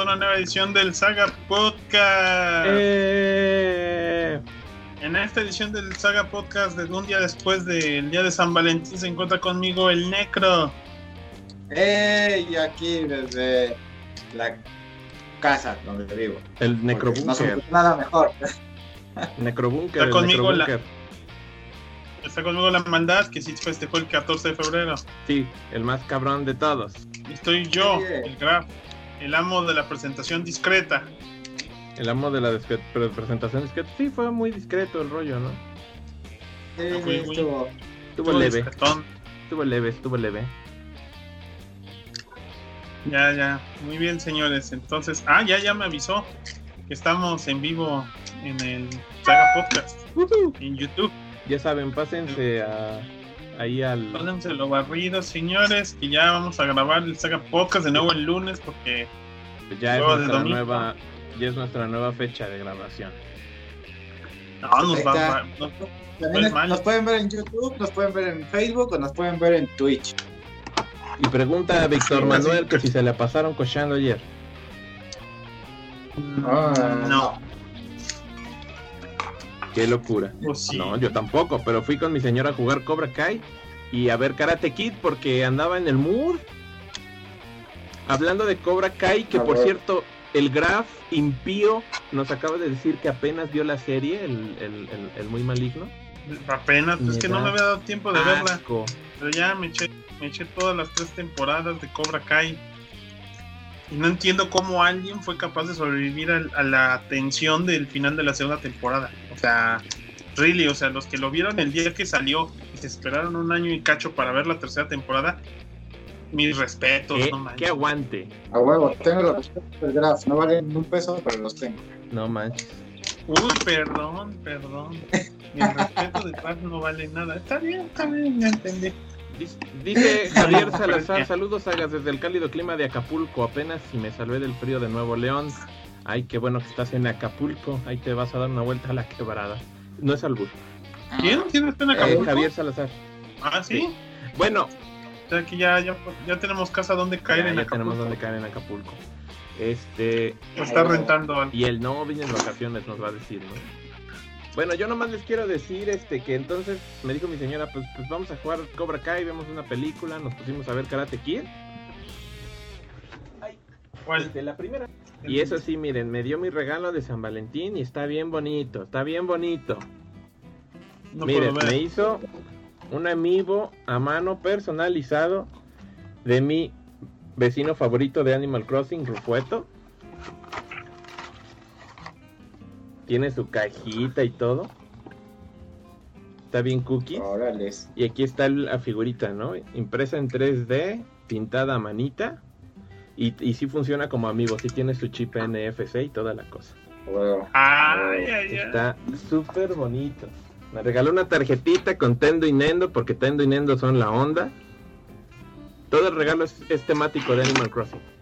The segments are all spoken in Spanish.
a una nueva edición del Saga Podcast. Eh, En esta edición del Saga Podcast, de un día después del día de San Valentín, se encuentra conmigo el Necro. ¡Ey! Aquí desde la casa donde vivo. el Porque No nada mejor. Necrobúnker. Está el conmigo la-. Está conmigo la maldad, que sí festejó el 14 de febrero. Sí, el más cabrón de todos. Y Estoy yo, el Graf, el amo de la presentación discreta. El amo de la presentación es que sí fue muy discreto el rollo, ¿no? Sí, Ah, fui, estuvo. Estuvo leve, discretón. estuvo leve, estuvo leve. Ya, ya. Muy bien, señores. Entonces, ah, ya, ya me avisó que estamos en vivo en el Saga Podcast en YouTube. Ya saben, pásense a, ahí al... Pónganse lo barrido, señores, que ya vamos a grabar el Saga Podcast de nuevo el lunes porque Ya es nuestra nueva, ya es nuestra nueva fecha de grabación. no, nos va, está. va- no- También Pues mal. nos pueden ver en YouTube, nos pueden ver en Facebook o nos pueden ver en Twitch. Y pregunta a Víctor Manuel que si se la pasaron cochando ayer. Ah, no. Qué locura. Sí. No, yo tampoco, pero fui con mi señora a jugar Cobra Kai y a ver Karate Kid porque andaba en el mood. Hablando de Cobra Kai, que A por ver. cierto, el Graf impío nos acaba de decir que apenas vio la serie, el, el- el- el muy maligno. Apenas, pues es que no me había dado tiempo de verla. Pero ya me eché, me eché todas las tres temporadas de Cobra Kai. Y no entiendo cómo alguien fue capaz de sobrevivir al- a, la tensión del final de la segunda temporada. O sea, really, o sea, los que lo vieron el día que salió y se esperaron un año y cacho para ver la tercera temporada, mis respetos, ¿Qué, no manches. qué aguante. A huevo, tengo los respetos del Graf. No valen un peso, pero los tengo. No manches. Uy, perdón, perdón. Mi respeto de paz no vale nada. Está bien, está bien, ya entendí. Dice- Javier Salazar, saludos hagas desde el cálido clima de Acapulco, apenas si me salvé del frío de Nuevo León. Ay, qué bueno que estás en Acapulco, ahí te vas a dar una vuelta a la quebrada. No es albur. ¿Quién? ¿Quién está en Eh, Acapulco? Javier Salazar. Ah, sí. Bueno, O sea que ya, ya, ya tenemos casa donde caer ya, en ya Acapulco. tenemos donde caer en Acapulco. Este, está rentando y el no viene en vacaciones nos va a decir, ¿no? Bueno, yo nomás les quiero decir este que entonces me dijo mi señora, pues, pues vamos a jugar Cobra Kai, vemos una película, nos pusimos a ver Karate Kid. ¿Cuál? Este, la primera. Y eso sí, miren, me dio mi regalo de San Valentín y está bien bonito, está bien bonito. No miren, me hizo un amiibo a mano personalizado de mi vecino favorito de Animal Crossing, Rufueto. Tiene su cajita y todo. Está bien cookie. Órales. Y aquí está la figurita, ¿no? Impresa en 3D, pintada a manita. Y, y sí funciona como amigo, sí tiene su chip NFC y toda la cosa. huevo. Ay, ay, ay. Está súper bonito. Me regaló una tarjetita con Tendo y Nendo, porque Tendo y Nendo son la onda. Todo el regalo es, es temático de Animal Crossing.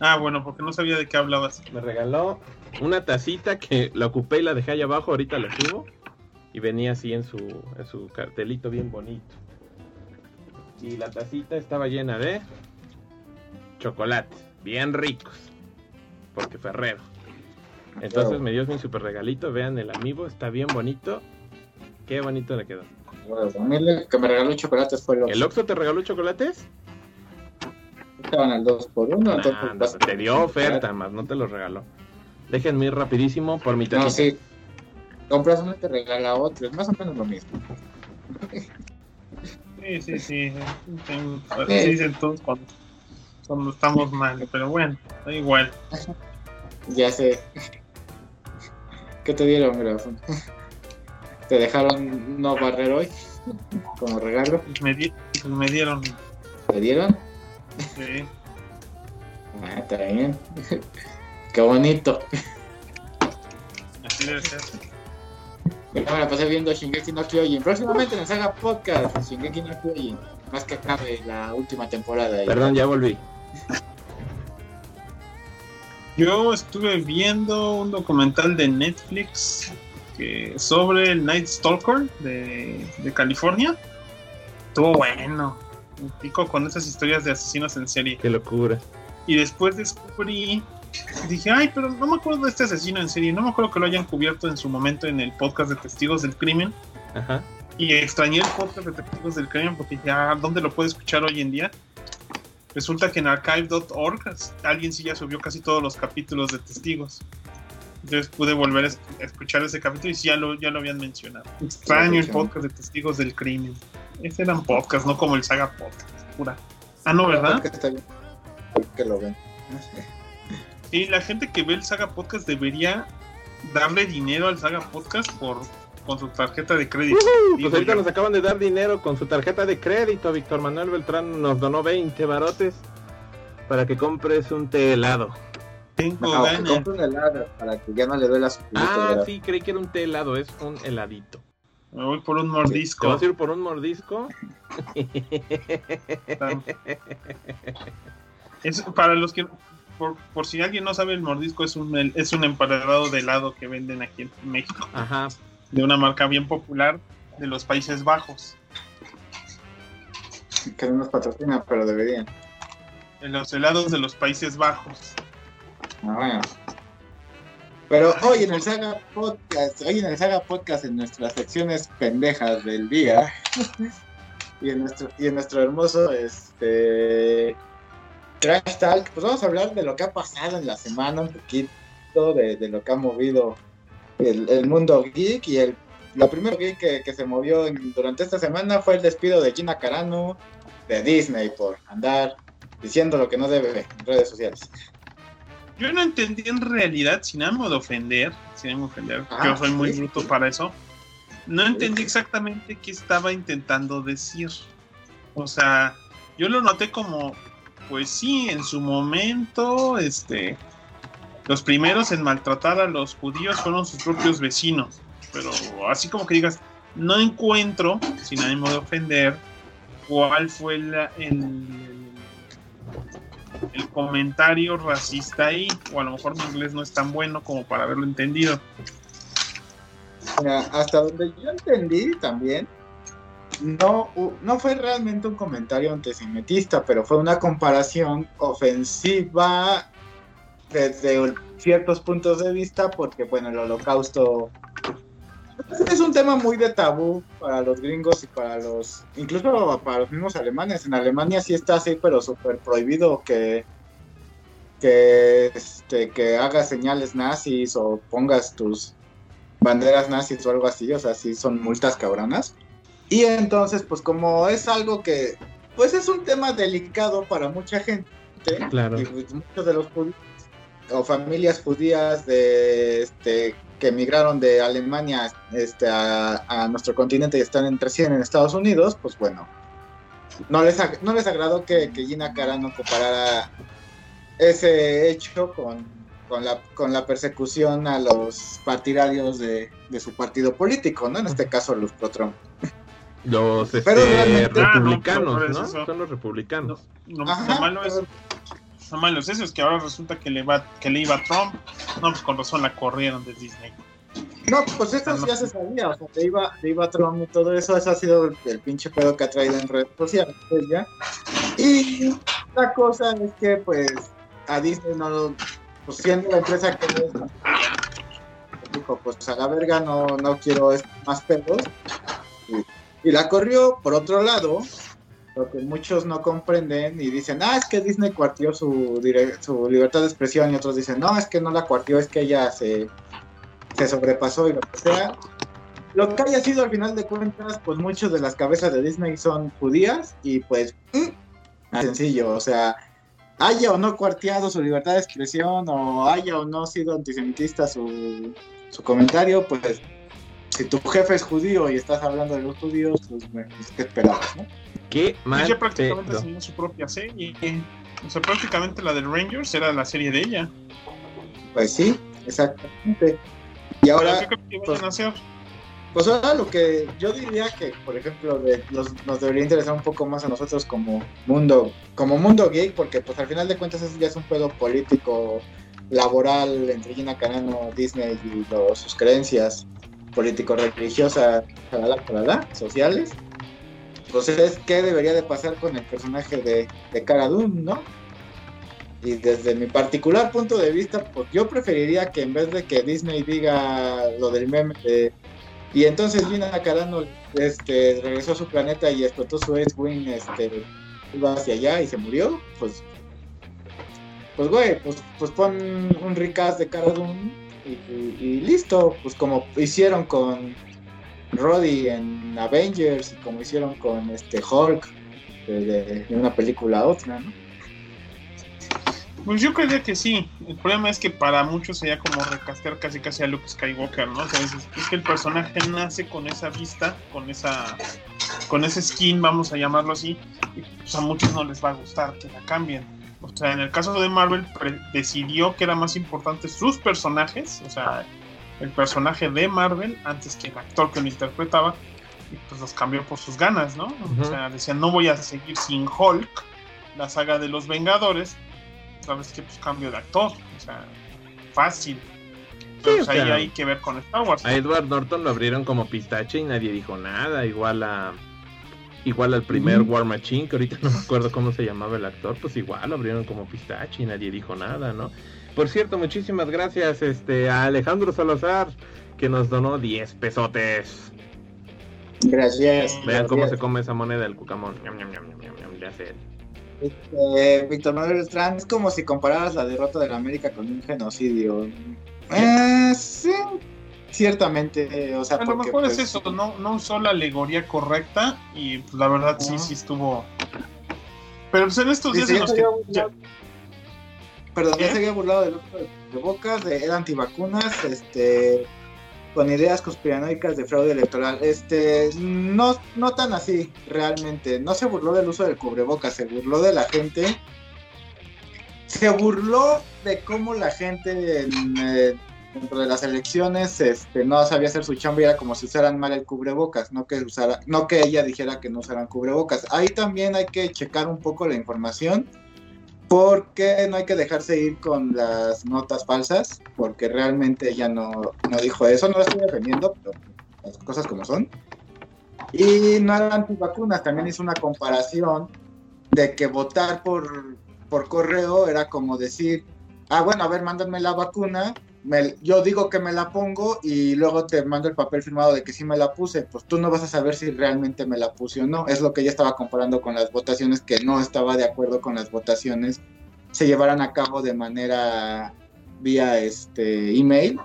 Ah, bueno, porque no sabía de qué hablabas. Me regaló una tacita que la ocupé y la dejé ahí abajo, ahorita la subo. Y venía así en su, en su cartelito bien bonito. Y la tacita estaba llena de chocolates, bien ricos. Porque Ferrero. Entonces Wow. me dio mi super regalito. Vean el amiibo, está bien bonito. Qué bonito le quedó. A mí el que me regaló chocolates fue el ¿El Oxxo te regaló chocolates? Estaban al 2 por 1 Nah, entonces no, vas- te dio oferta, más no te los regaló. Déjenme ir rapidísimo por mi No, tacita. sí. Compras uno y te regala otro. Es más o menos lo mismo. Sí, sí, sí. Así dicen todos cuando, cuando estamos mal. Pero bueno, da igual. Ya sé. ¿Qué te dieron, Graf? ¿Te dejaron no barrer hoy? Como regalo. Me, di- me dieron. ¿Te dieron? Sí. Ah, está bien. Qué bonito. Así debe ser. Yo me la pasé viendo Shingeki no Kyojin. Próximamente nos haga podcast Shingeki no Kyojin. Más que acabe la última temporada. Perdón, ya volví. Yo estuve viendo un documental de Netflix que, sobre el Night Stalker de, de California. Estuvo bueno. Pico con esas historias de asesinos en serie. Qué locura. Y después descubrí, dije, ay, pero no me acuerdo de este asesino en serie, no me acuerdo que lo hayan cubierto en su momento en el podcast de Testigos del Crimen. Ajá. Y extrañé el podcast de Testigos del Crimen porque ya, ¿dónde lo puedo escuchar hoy en día? Resulta que en archive.org alguien sí ya subió casi todos los capítulos de Testigos. Entonces pude volver a escuchar ese capítulo y sí, ya lo, ya lo habían mencionado. Extraño el podcast de Testigos del Crimen. Ese eran podcast, no como el Saga Podcast. Pura. Ah, no, ¿verdad? Que está bien. Que lo ven. Sí, la gente que ve el Saga Podcast debería darle dinero al Saga Podcast por con su tarjeta de crédito. Ujú, digo pues ahorita yo. nos acaban de dar dinero con su tarjeta de crédito. Víctor Manuel Beltrán nos donó 20 barotes para que compres un té helado. Tengo No, que ganas. compre un helado para que ya no le duela su Ah, sí, creí que era un té helado, es un heladito. Me voy por un ¿Te mordisco. vas a ir por un mordisco? Es para los que por, por si alguien no sabe el mordisco es un es un emparedado de helado que venden aquí en México Ajá. de una marca bien popular de los Países Bajos. Que no nos patrocina, pero deberían. En los helados de los Países Bajos. Ah, bueno. Pero hoy en el Saga Podcast, hoy en el Saga Podcast, en nuestras secciones pendejas del día, y en nuestro, y en nuestro hermoso este Trash Talk, pues vamos a hablar de lo que ha pasado en la semana, un poquito de, de lo que ha movido el, el mundo geek y el lo primero geek que, que se movió en- durante esta semana fue el despido de Gina Carano de Disney por andar diciendo lo que no debe en redes sociales. Yo no entendí en realidad, sin ánimo de ofender, sin ánimo de ofender, Ah, yo soy muy sí, bruto para eso. No entendí exactamente qué estaba intentando decir. O sea, yo lo noté como, pues sí, en su momento, este, los primeros en maltratar a los judíos fueron sus propios vecinos. Pero así como que digas, no encuentro, sin ánimo de ofender, cuál fue la- el, el comentario racista ahí, o a lo mejor mi inglés no es tan bueno como para haberlo entendido. Mira, hasta donde yo entendí también, no, no fue realmente un comentario antisemitista, pero fue una comparación ofensiva desde ciertos puntos de vista, porque bueno, el holocausto es un tema muy de tabú para los gringos y para los, incluso para los mismos alemanes. En Alemania sí está así, pero súper prohibido que que, este, que hagas señales nazis o pongas tus banderas nazis o algo así, o sea, sí son multas cabronas. Y entonces, pues como es algo que, pues es un tema delicado para mucha gente, Claro. y pues, muchos de los judíos o familias judías de este que emigraron de Alemania este, a, a nuestro continente y están entre 100 en Estados Unidos, pues bueno, no les, no les agradó que, que Gina Carano comparara ese hecho con, con, la, con la persecución a los partidarios de, de su partido político, ¿no? En este caso, los pro-Trump. Los este, Pero realmente- republicanos, Ah, no, ¿no? Son los republicanos. Lo, Ajá, lo malo es, lo malo es eso, es que ahora resulta que le va, que le iba a Trump. No, pues con razón la corrieron de Disney. No, pues eso ya se sabía, o sea, te iba, te iba Trump y todo eso, eso ha sido el, el pinche pedo que ha traído en redes sociales, pues ya. Y la cosa es que, pues, a Disney no lo, pues siendo la empresa que es, dijo, pues a la verga no, no quiero más pedos. Y, y la corrió, por otro lado, lo que muchos no comprenden y dicen, ah, es que Disney cuartió su, libertad de expresión y otros dicen, no, es que no la cuartió, es que ella se sobrepasó y lo que sea. Lo que haya sido al final de cuentas, pues muchas de las cabezas de Disney son judías y pues mm, sencillo, o sea, haya o no cuarteado su libertad de expresión o haya o no sido antisemitista su, su comentario, pues si tu jefe es judío y estás hablando de los judíos, pues bueno, pues, ¿qué esperabas, no? Qué mal Ella prácticamente pedo. tenía su propia serie. O sea, prácticamente la del Rangers era la serie de ella. Pues sí, exactamente. Y ahora... Ahora, ¿qué creo que vayan a hacer? Pues ahora lo que yo diría que, por ejemplo, de- los- nos debería interesar un poco más a nosotros como mundo, como mundo geek, porque pues al final de cuentas eso ya es un pedo político, laboral entre Gina Carano, Disney y los- sus creencias político-religiosas, sociales. Pues es qué debería de pasar con el personaje de, de Cara Dune, ¿no? Y desde mi particular punto de vista, pues yo preferiría que en vez de que Disney diga lo del meme de y entonces Gina Carano este, regresó a su planeta y explotó su X-Wing, este, iba hacia allá y se murió, pues, pues güey, pues, pues pon un recast de Cara Dune y, listo, pues como hicieron con Roddy en Avengers y como hicieron con este Hulk de, una película a otra, ¿no? Pues yo creía que sí. El problema es que para muchos sería como recastear casi casi a Luke Skywalker, ¿no? O sea, es, que el personaje nace con esa vista, con esa con ese skin, vamos a llamarlo así, y pues a muchos no les va a gustar que la cambien. O sea, en el caso de Marvel decidió que era más importante sus personajes, o sea, el personaje de Marvel antes que el actor que lo interpretaba, y pues los cambió por sus ganas, ¿no? O sea, decían, no voy a seguir sin Hulk, la saga de los Vengadores, sabes que pues cambio de actor, o sea, fácil. Pero ahí hay que ver con Star Wars. A Edward Norton lo abrieron como pistache y nadie dijo nada, igual a igual al primer War Machine, que ahorita no me acuerdo cómo se llamaba el actor, pues igual lo abrieron como pistache y nadie dijo nada, ¿no? Por cierto, muchísimas gracias este a Alejandro Salazar que nos donó 10 pesotes. Gracias. Vean cómo se come esa moneda del cucamón. Ya sé. Este, Víctor Manuel Strand es como si compararas la derrota de la América con un genocidio. Eh, sí, ciertamente. O sea, a lo mejor es pues, eso, no, no usó la alegoría correcta y pues, la verdad sí, sí estuvo. Pero pues, en estos días en los que. Perdón, ya se había burlado de, de Bocas, de era antivacunas, este con ideas conspiranoicas de fraude electoral. Este, no, no tan así, realmente. No se burló del uso del cubrebocas, se burló de la gente. Se burló de cómo la gente en, eh, dentro de las elecciones este, no sabía hacer su chamba y era como si usaran mal el cubrebocas, no que, usara, no que ella dijera que no usaran cubrebocas. Ahí también hay que checar un poco la información porque no hay que dejarse ir con las notas falsas, porque realmente ella no, no dijo eso, no la estoy defendiendo, pero las cosas como son. Y no era antivacunas, también hizo una comparación de que votar por, por correo era como decir, ah, bueno, a ver, mándame la vacuna, yo digo que me la pongo y luego te mando el papel firmado de que sí me la puse, pues tú no vas a saber si realmente me la puse o no. Es lo que ella estaba comparando con las votaciones, que no estaba de acuerdo con las votaciones se llevaran a cabo de manera vía este email,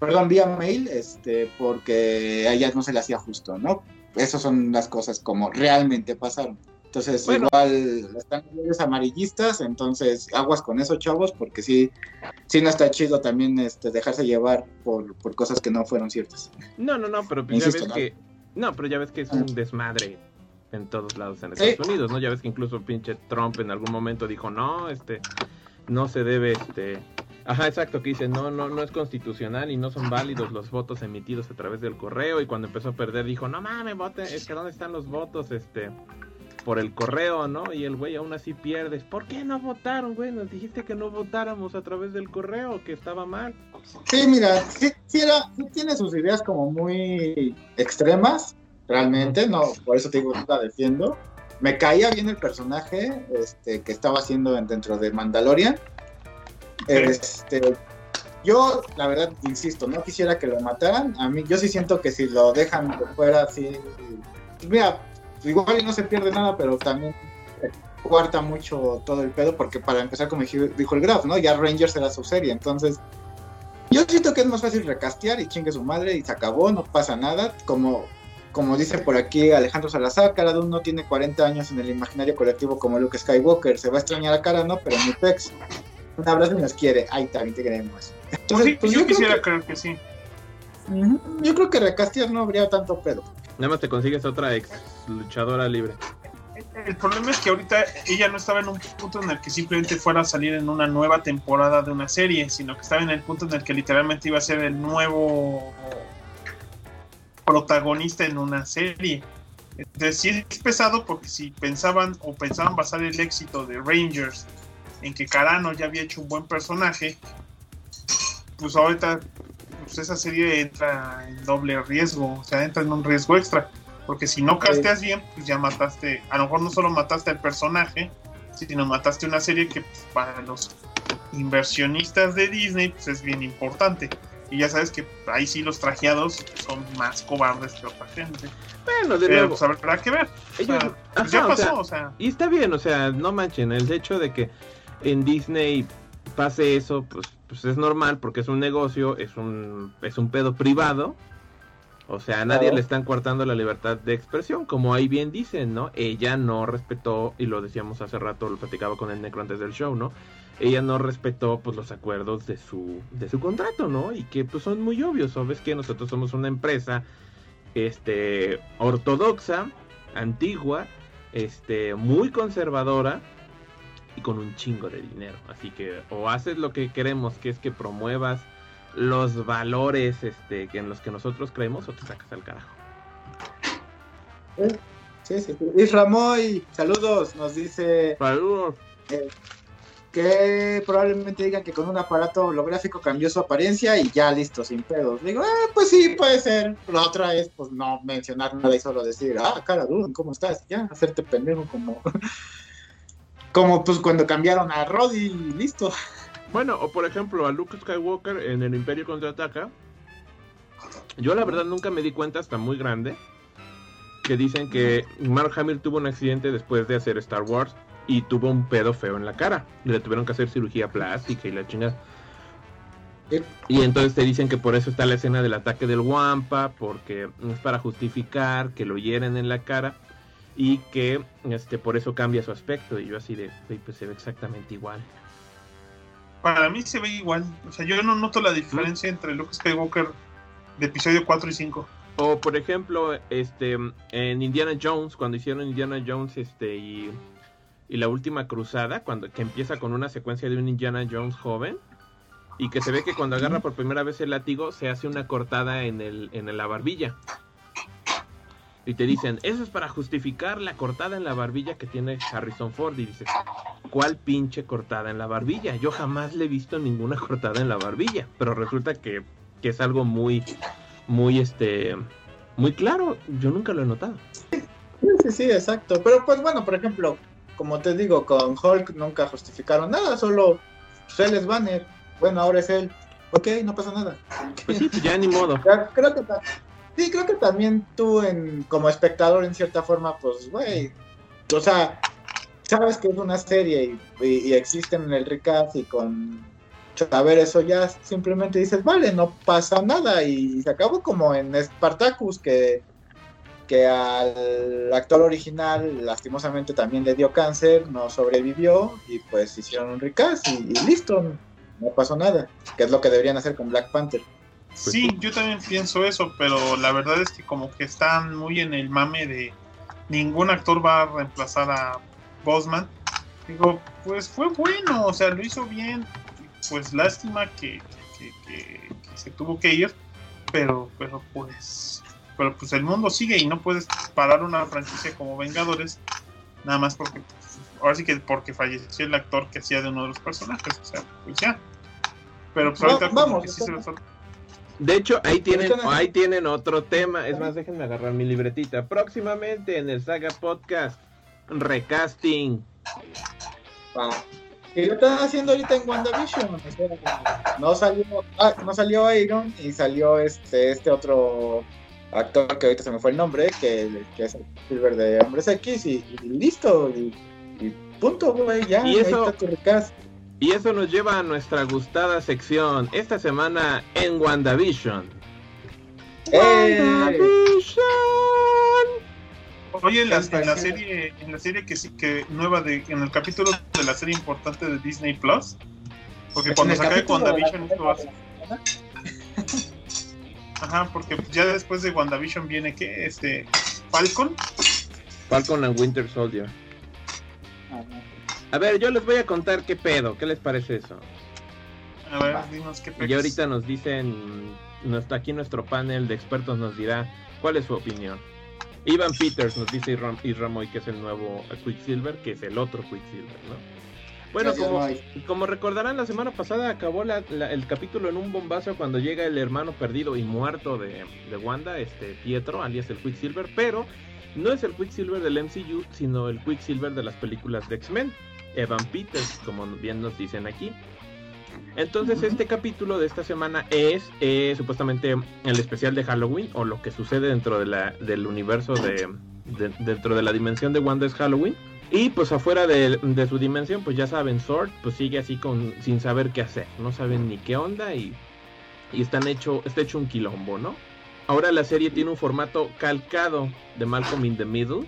perdón, vía mail, este, porque a ella no se le hacía justo, ¿no? Esas son las cosas como realmente pasaron. Entonces, igual están los amarillistas, entonces aguas con eso, chavos, porque sí, sí no está chido también este, dejarse llevar por, por cosas que no fueron ciertas. No, no, no, pero ya ves que. No, pero ya ves que es un desmadre en todos lados en Estados Unidos, ¿no? Ya ves que incluso pinche Trump en algún momento dijo, no, este, no se debe, este. Ajá, exacto, que dice, no, no, no es constitucional y no son válidos los votos emitidos a través del correo. Y cuando empezó a perder dijo, no mames, voten, es que dónde están los votos, este por el correo, ¿no? Y el güey aún así pierdes. ¿Por qué no votaron, güey? Nos dijiste que no votáramos a través del correo, que estaba mal. Sí, mira, sí, tiene sus ideas como muy extremas, realmente, no, por eso te digo, la defiendo. Me caía bien el personaje este, que estaba haciendo dentro de Mandalorian. Este, yo, la verdad, insisto, no quisiera que lo mataran. A mí, yo sí siento que si lo dejan de fuera así. Mira, igual no se pierde nada, pero también cuarta mucho todo el pedo, porque para empezar, como dijo el Graf, ¿no? Ya Rangers era su serie, entonces yo siento que es más fácil recastear y chingue su madre y se acabó, no pasa nada, como, como dice por aquí Alejandro Salazar, cada uno tiene 40 años en el imaginario colectivo como Luke Skywalker, se va a extrañar a cara, ¿no? Pero mi pex, un abrazo y nos quiere, ahí también te queremos. Entonces, pues yo, quisiera creer que sí. Yo creo que recastear no habría tanto pedo. Nada más te consigues otra ex luchadora libre. El problema es que ahorita ella no estaba en un punto en el que simplemente fuera a salir en una nueva temporada de una serie, sino que estaba en el punto en el que literalmente iba a ser el nuevo protagonista en una serie. Entonces sí es pesado porque si pensaban o pensaban basar el éxito de Rangers en que Carano ya había hecho un buen personaje, pues ahorita pues esa serie entra en doble riesgo, o sea, entra en un riesgo extra. Porque si no casteas bien, pues ya mataste, a lo mejor no solo mataste al personaje, sino mataste una serie que pues, para los inversionistas de Disney pues es bien importante. Y ya sabes que ahí sí los trajeados son más cobardes que otra gente. Bueno, de Pero nuevo. pues habrá que ver. O ellos- pues, ya o pasó, sea, o sea. Y está bien, o sea, no manchen, el hecho de que en Disney pase eso, pues, pues es normal porque es un negocio, es un, es un pedo privado. O sea, a nadie le están cortando la libertad de expresión, como ahí bien dicen, ¿no? Ella no respetó, y lo decíamos hace rato, lo platicaba con el Necro antes del show, ¿no? Ella no respetó pues los acuerdos de su, de su contrato, ¿no? Y que pues son muy obvios, ¿sabes? Que nosotros somos una empresa este ortodoxa, antigua, este muy conservadora y con un chingo de dinero. Así que o haces lo que queremos, que es que promuevas los valores este que en los que nosotros creemos o te sacas al carajo. Sí, sí. Isra Moy, saludos, nos dice Saludos. que probablemente digan que con un aparato holográfico cambió su apariencia y ya listo, sin pedos. Digo, eh, pues sí, puede ser. La otra es, pues no mencionar nada y solo decir, ah, cara, Dune, ¿cómo estás? Ya, hacerte pendejo como. Como pues cuando cambiaron a Roddy y listo. Bueno, o por ejemplo a Luke Skywalker en el Imperio contraataca. Yo la verdad nunca me di cuenta hasta muy grande que dicen que Mark Hamill tuvo un accidente después de hacer Star Wars y tuvo un pedo feo en la cara. Le tuvieron que hacer cirugía plástica y la chingada. Y entonces te dicen que por eso está la escena del ataque del Wampa, porque es para justificar que lo hieren en la cara y que este por eso cambia su aspecto. Y yo así de, "Güey, pues se ve exactamente igual. Para mí se ve igual. O sea, yo no noto la diferencia entre Luke Skywalker de episodio 4 y 5. O por ejemplo, este en Indiana Jones, cuando hicieron Indiana Jones este y, y la última cruzada, cuando que empieza con una secuencia de un Indiana Jones joven y que se ve que cuando agarra por primera vez el látigo se hace una cortada en el en la barbilla. Y te dicen, eso es para justificar la cortada en la barbilla que tiene Harrison Ford. Y dices, ¿cuál pinche cortada en la barbilla? Yo jamás le he visto ninguna cortada en la barbilla. Pero resulta que, que es algo muy, muy, este, muy claro. Yo nunca lo he notado. Sí, sí, sí, exacto. Pero pues bueno, por ejemplo, como te digo, con Hulk nunca justificaron nada, solo pues, él es Banner. Bueno, ahora es él. Ok, no pasa nada. Pues sí, pues ya ni modo. Creo que sí, creo que también tú en, como espectador en cierta forma, pues, güey, o sea, sabes que es una serie y, existen en el recast y con saber eso ya simplemente dices, vale, no pasa nada y se acabó como en Spartacus que que al actor original lastimosamente también le dio cáncer, no sobrevivió y pues hicieron un recast y listo, no pasó nada, que es lo que deberían hacer con Black Panther. Sí, yo también pienso eso, pero la verdad es que como que están muy en el mame de ningún actor va a reemplazar a Bosman. Digo, pues fue bueno, o sea, lo hizo bien. Pues lástima que, que- que- que se tuvo que ir, pero, pero pues, pero pues el mundo sigue y no puedes parar una franquicia como Vengadores nada más porque, pues, ahora sí que porque falleció el actor que hacía de uno de los personajes, o sea, pues ya. Pero pues ahorita como vamos, que sí se los De hecho, ahí tienen, ahí tienen otro tema. Es más, déjenme agarrar mi libretita. Próximamente en el Saga Podcast, recasting. Que lo están haciendo ahorita en WandaVision. o sea, no salió, ah, no salió Iron y salió este, este otro actor que ahorita se me fue el nombre, que, que es el Silver de Hombres X y, y listo. Y, y punto, güey, ya. Y ahí eso- está tu recast. Y eso nos lleva a nuestra gustada sección esta semana en WandaVision. ¡Eh! WandaVision. Oye, en la, en serie, en la serie que sí que nueva de, en el capítulo de la serie importante de Disney Plus, porque cuando se acabe WandaVision esto va a ser- Ajá, porque ya después de WandaVision viene que este Falcon. Falcon and Winter Soldier. Ajá. A ver, yo les voy a contar qué pedo. ¿Qué les parece eso? A ver, Va. dinos qué Y pex. ahorita nos dicen, nuestro, aquí nuestro panel de expertos nos dirá cuál es su opinión. Ivan Peters nos dice Isram, Isramoy que es el nuevo Quicksilver, que es el otro Quicksilver, ¿no? Bueno, Gracias, como, Mike. como recordarán, la semana pasada acabó la- la- el capítulo en un bombazo cuando llega el hermano perdido y muerto de, de Wanda, este Pietro, alias el Quicksilver, pero no es el Quicksilver del MCU, sino el Quicksilver de las películas de X-Men, Evan Peters, como bien nos dicen aquí. Entonces este capítulo de esta semana es eh, supuestamente el especial de Halloween o lo que sucede dentro de la, del universo de, dentro de la dimensión de Wanda es Halloween. Y pues afuera de, su dimensión, pues ya saben, Sword pues sigue así con sin saber qué hacer, no saben ni qué onda y, y están hecho, está hecho un quilombo, ¿no? Ahora la serie tiene un formato calcado de Malcolm in the Middle.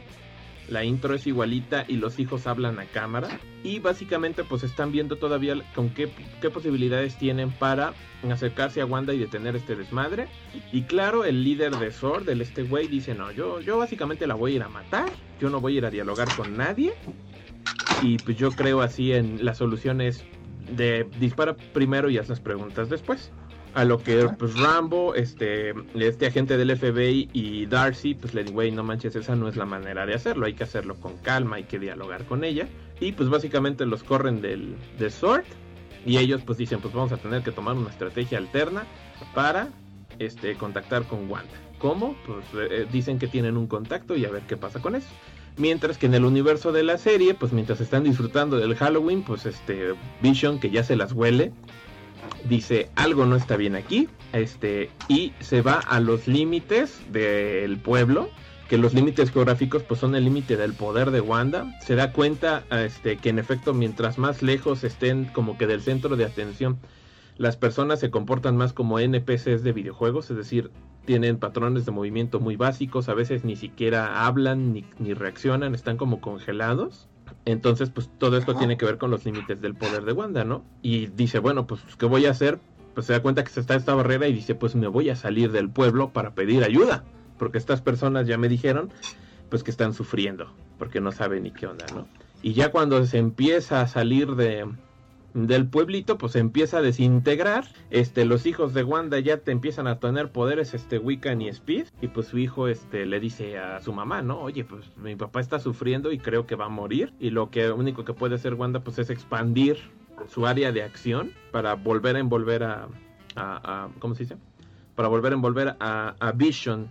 La intro es igualita y los hijos hablan a cámara. Y básicamente pues están viendo todavía con qué, posibilidades tienen para acercarse a Wanda y detener este desmadre. Y claro, el líder de Sword, el este güey, dice, no, yo, yo básicamente la voy a ir a matar. Yo no voy a ir a dialogar con nadie. Y pues yo creo así en las soluciones de dispara primero y haz las preguntas después. A lo que pues Rambo, este, este agente del FBI y Darcy, pues le digo, güey, no manches, esa no es la manera de hacerlo, hay que hacerlo con calma, hay que dialogar con ella. Y pues básicamente los corren del, del Sword y ellos pues dicen, pues vamos a tener que tomar una estrategia alterna para este, contactar con Wanda. ¿Cómo? Pues eh, dicen que tienen un contacto y a ver qué pasa con eso. Mientras que en el universo de la serie, pues mientras están disfrutando del Halloween, pues este Vision que ya se las huele, dice algo no está bien aquí, este, y se va a los límites del pueblo, que los límites geográficos pues son el límite del poder de Wanda, se da cuenta este, que en efecto mientras más lejos estén como que del centro de atención, las personas se comportan más como NPCs de videojuegos, es decir, tienen patrones de movimiento muy básicos, a veces ni siquiera hablan ni, ni reaccionan, están como congelados. Entonces, pues todo esto tiene que ver con los límites del poder de Wanda, ¿no? Y dice, bueno, pues, ¿qué voy a hacer? Pues se da cuenta que se está esta barrera y dice, pues me voy a salir del pueblo para pedir ayuda. Porque estas personas ya me dijeron, pues que están sufriendo, porque no saben ni qué onda, ¿no? Y ya cuando se empieza a salir de, del pueblito pues empieza a desintegrar. Este los hijos de Wanda ya te empiezan a tener poderes este Wiccan y Speed. Y pues su hijo este le dice a su mamá no oye pues mi papá está sufriendo y creo que va a morir y lo que único que puede hacer Wanda pues es expandir su área de acción para volver a envolver a, a, ¿cómo se dice? para volver a envolver a, a Vision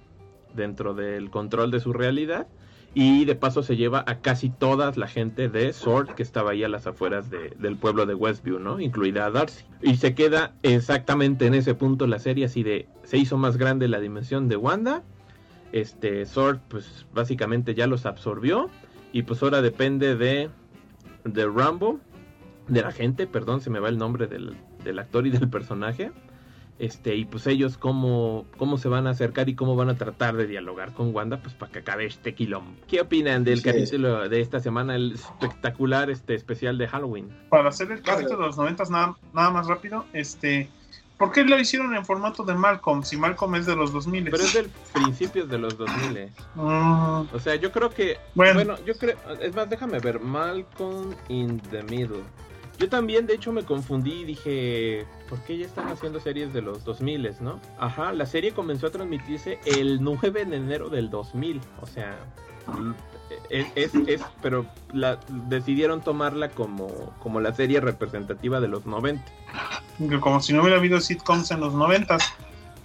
dentro del control de su realidad y de paso se lleva a casi toda la gente de Sword que estaba ahí a las afueras del pueblo de Westview, ¿no? Incluida a Darcy. Y se queda exactamente en ese punto la serie así de se hizo más grande la dimensión de Wanda. Este Sword pues básicamente ya los absorbió y pues ahora depende de de Rambo, de la gente, perdón, se me va el nombre del, del actor y del personaje este, y pues ellos cómo, cómo se van a acercar y cómo van a tratar de dialogar con Wanda, pues para que acabe este quilombo. ¿Qué opinan del capítulo de esta semana, el espectacular este especial de Halloween? Para hacer el capítulo de los noventas nada, nada más rápido, este, ¿por qué lo hicieron en formato de Malcolm? Si Malcolm es de los 2000. Pero es del principios de los 2000. Mm. O sea, yo creo que, bueno. bueno, yo creo, es más, déjame ver, Malcolm in the Middle. Yo también, de hecho, me confundí y dije, ¿por qué ya están haciendo series de los 2000, no? Ajá, la serie comenzó a transmitirse el 9 de enero del 2000, o sea, es, es, pero la, decidieron tomarla como, como la serie representativa de los 90. Como si no hubiera habido sitcoms en los 90.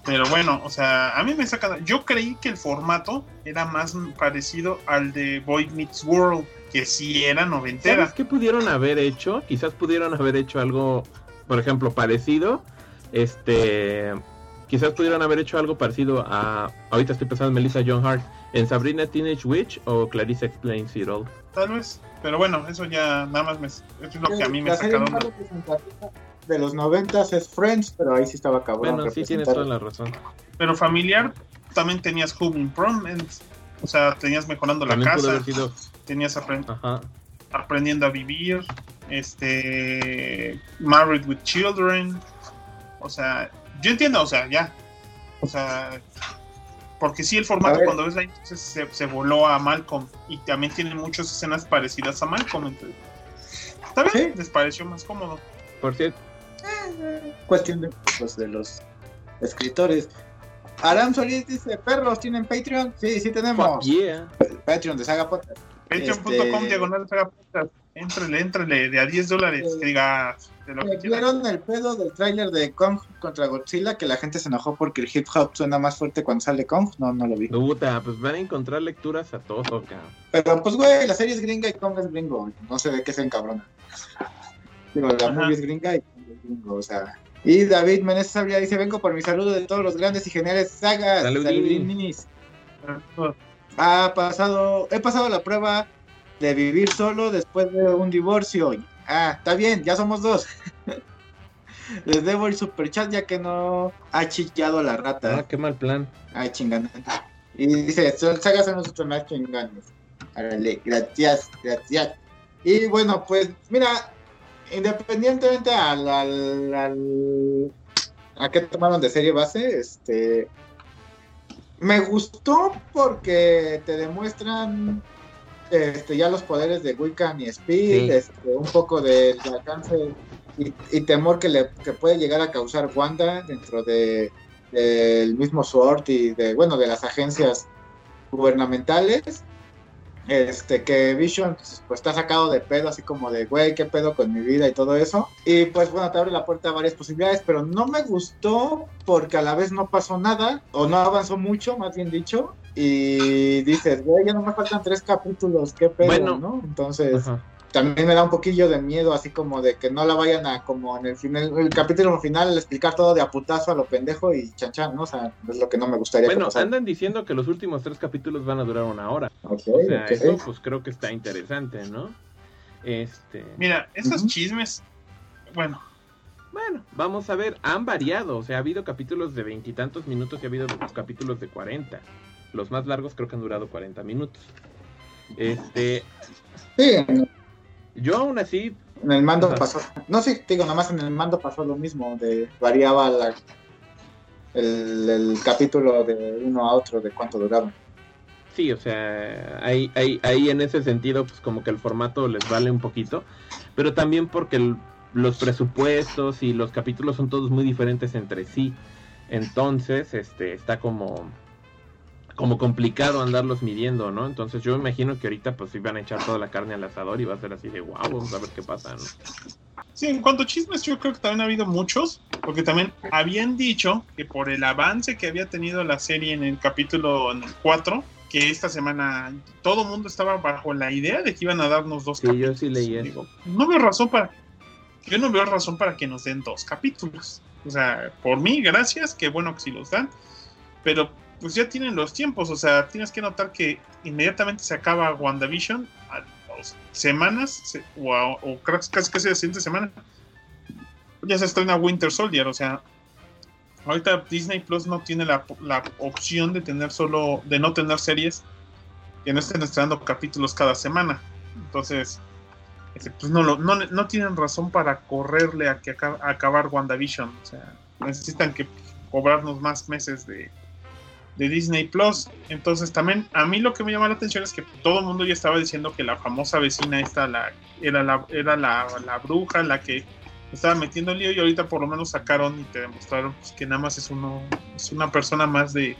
Pero bueno, o sea, a mí me saca. Yo creí que el formato era más parecido al de Boy Meets World que sí era noventera. ¿Sabes qué pudieron haber hecho? Quizás pudieron haber hecho algo, por ejemplo, parecido. Este. Quizás pudieron haber hecho algo parecido a. Ahorita estoy pensando en Melissa John Hart. En Sabrina Teenage Witch o Clarice Explains It All. Tal vez. Pero bueno, eso ya nada más me, eso es lo que a mí me sacaron. De los noventas es Friends, pero ahí sí estaba cabrón. Bueno, sí tienes toda la razón. Pero familiar, también tenías Home Improvement. O sea, tenías mejorando la casa tenías aprendiendo a vivir, este, Married with Children, o sea, yo entiendo, o sea, ya, o sea, porque sí, el formato cuando ves la se, se, voló a Malcolm y también tiene muchas escenas parecidas a Malcolm, entonces, está bien, les pareció más cómodo. Por cierto. cuestión de, pues, de los escritores. Aram Solís dice, perros, ¿tienen Patreon? Sí, sí tenemos. Yeah. Patreon de Saga Podcast. Patreon.com este... diagonal Éntrale, éntrale, de a 10 dólares, que diga de lo que quieras. ¿Vieron el pedo del tráiler de Kong contra Godzilla? Que la gente se enojó porque el hip hop suena más fuerte cuando sale Kong. No, no lo vi. Puta, pues van a encontrar lecturas a todo, cabrón. Pero pues, güey, la serie es gringa y Kong es gringo. No sé de qué se encabrona. Digo, la Ajá. movie es gringa y Kong es gringo, o sea. Y David Meneses Sabria dice: Vengo por mi saludo de todos los grandes y geniales sagas. Saludini. Saludinis. Ha pasado, he pasado la prueba de vivir solo después de un divorcio. Ah, está bien, ya somos dos. Les debo el superchat ya que no ha chillado la rata. Ah, qué mal plan. Ay, chingando. Y dice, son sagas son nosotros más chinganos. Árale, gracias, gracias. Y bueno, pues mira, independientemente al, al, al- a qué tomaron de serie base, este me gustó porque te demuestran este ya los poderes de Wiccan y Speed, Sí. este, un poco del alcance y, y temor que le que puede llegar a causar Wanda dentro de del mismo SWORD y de bueno de las agencias gubernamentales este que Vision pues está sacado de pedo así como de güey qué pedo con mi vida y todo eso y pues bueno te abre la puerta a varias posibilidades pero no me gustó porque a la vez no pasó nada o no avanzó mucho más bien dicho y dices güey ya no me faltan tres capítulos qué pedo Bueno. no entonces Ajá. También me da un poquillo de miedo, así como de que no la vayan a, como en el final, el capítulo final, explicar todo de a putazo a lo pendejo y chan chan, ¿no? O sea, es lo que no me gustaría Bueno, andan diciendo que los últimos tres capítulos van a durar una hora. Ok, O sea, eso pues creo que está interesante, ¿no? Este, Mira, esos chismes, bueno, bueno, vamos a ver, han variado, o sea, ha habido capítulos de veintitantos minutos y ha habido capítulos de 40. Los más largos creo que han durado 40 minutos. Este, Sí, yo aún así, en el mando Ajá. pasó. No, sí, digo, nomás en el mando pasó lo mismo, de variaba la, el, el capítulo de uno a otro de cuánto duraba. sí, o sea, ahí, ahí, ahí en ese sentido, pues como que el formato les vale un poquito, pero también porque el- los presupuestos y los capítulos son todos muy diferentes entre sí. Entonces, este, está como, como complicado andarlos midiendo, ¿no? Entonces yo imagino que ahorita pues iban a echar toda la carne al asador y va a ser así de wow, vamos a ver qué pasa, ¿no? sí, en cuanto a chismes, yo creo que también ha habido muchos, porque también habían dicho que por el avance que había tenido la serie en el capítulo en el 4, que esta semana todo el mundo estaba bajo la idea de que iban a darnos dos Sí, yo capítulos. sí leí. Digo, no veo razón para. Yo no veo razón para que nos den dos capítulos. O sea, por mí, gracias, qué bueno que sí los dan. Pero pues ya tienen los tiempos. O sea, tienes que notar que inmediatamente se acaba WandaVision. A semanas, se- o, a- o casi casi la siguiente semana, ya se estrena Winter Soldier. O sea, ahorita Disney Plus no tiene la, la opción de tener solo, de no tener series que no estén estrenando capítulos cada semana. Entonces, este, pues no, lo- no, no tienen razón para correrle a que a acabar WandaVision. O sea, necesitan que cobrarnos más meses de, de Disney Plus. Entonces también a mí lo que me llama la atención es que todo el mundo ya estaba diciendo que la famosa vecina esta la, era, la, era la, la bruja, la que estaba metiendo lío y ahorita por lo menos sacaron y te demostraron pues, que nada más es, uno, es una persona más de,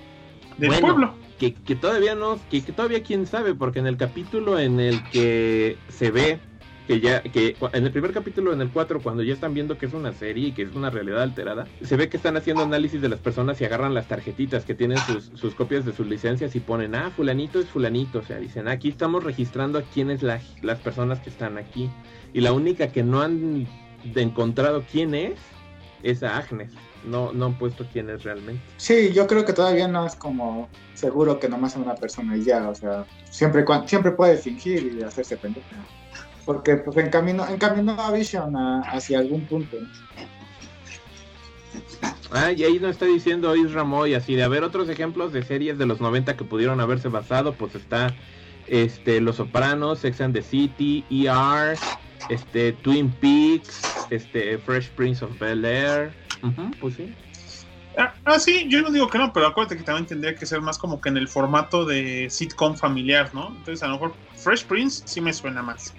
del Bueno. pueblo. que, que todavía no, que, que todavía quién sabe, porque en el capítulo en el que se ve que ya, que en el primer capítulo, en el 4, cuando ya están viendo que es una serie y que es una realidad alterada, se ve que están haciendo análisis de las personas y agarran las tarjetitas que tienen sus, sus copias de sus licencias y ponen, ah, fulanito es fulanito, o sea, dicen, aquí estamos registrando a quiénes la- las personas que están aquí. Y la única que no han encontrado quién es, es a Agnes. No, no han puesto quién es realmente. Sí, yo creo que todavía no es como seguro que nomás sea una persona y ya, o sea, siempre, siempre puede fingir y hacerse pendejo. Porque pues encaminó, encaminó a Vision a- hacia algún punto. Ah, y ahí nos está diciendo Isra Moy, así de haber otros ejemplos de series de los 90 que pudieron haberse basado, pues está este Los Sopranos, Sex and the City, ER, este Twin Peaks, este Fresh Prince of Bel Air. Pues sí. Ah, ah, sí, yo no digo que no, pero acuérdate que también tendría que ser más como que en el formato de sitcom familiar, ¿no? Entonces a lo mejor Fresh Prince sí me suena más.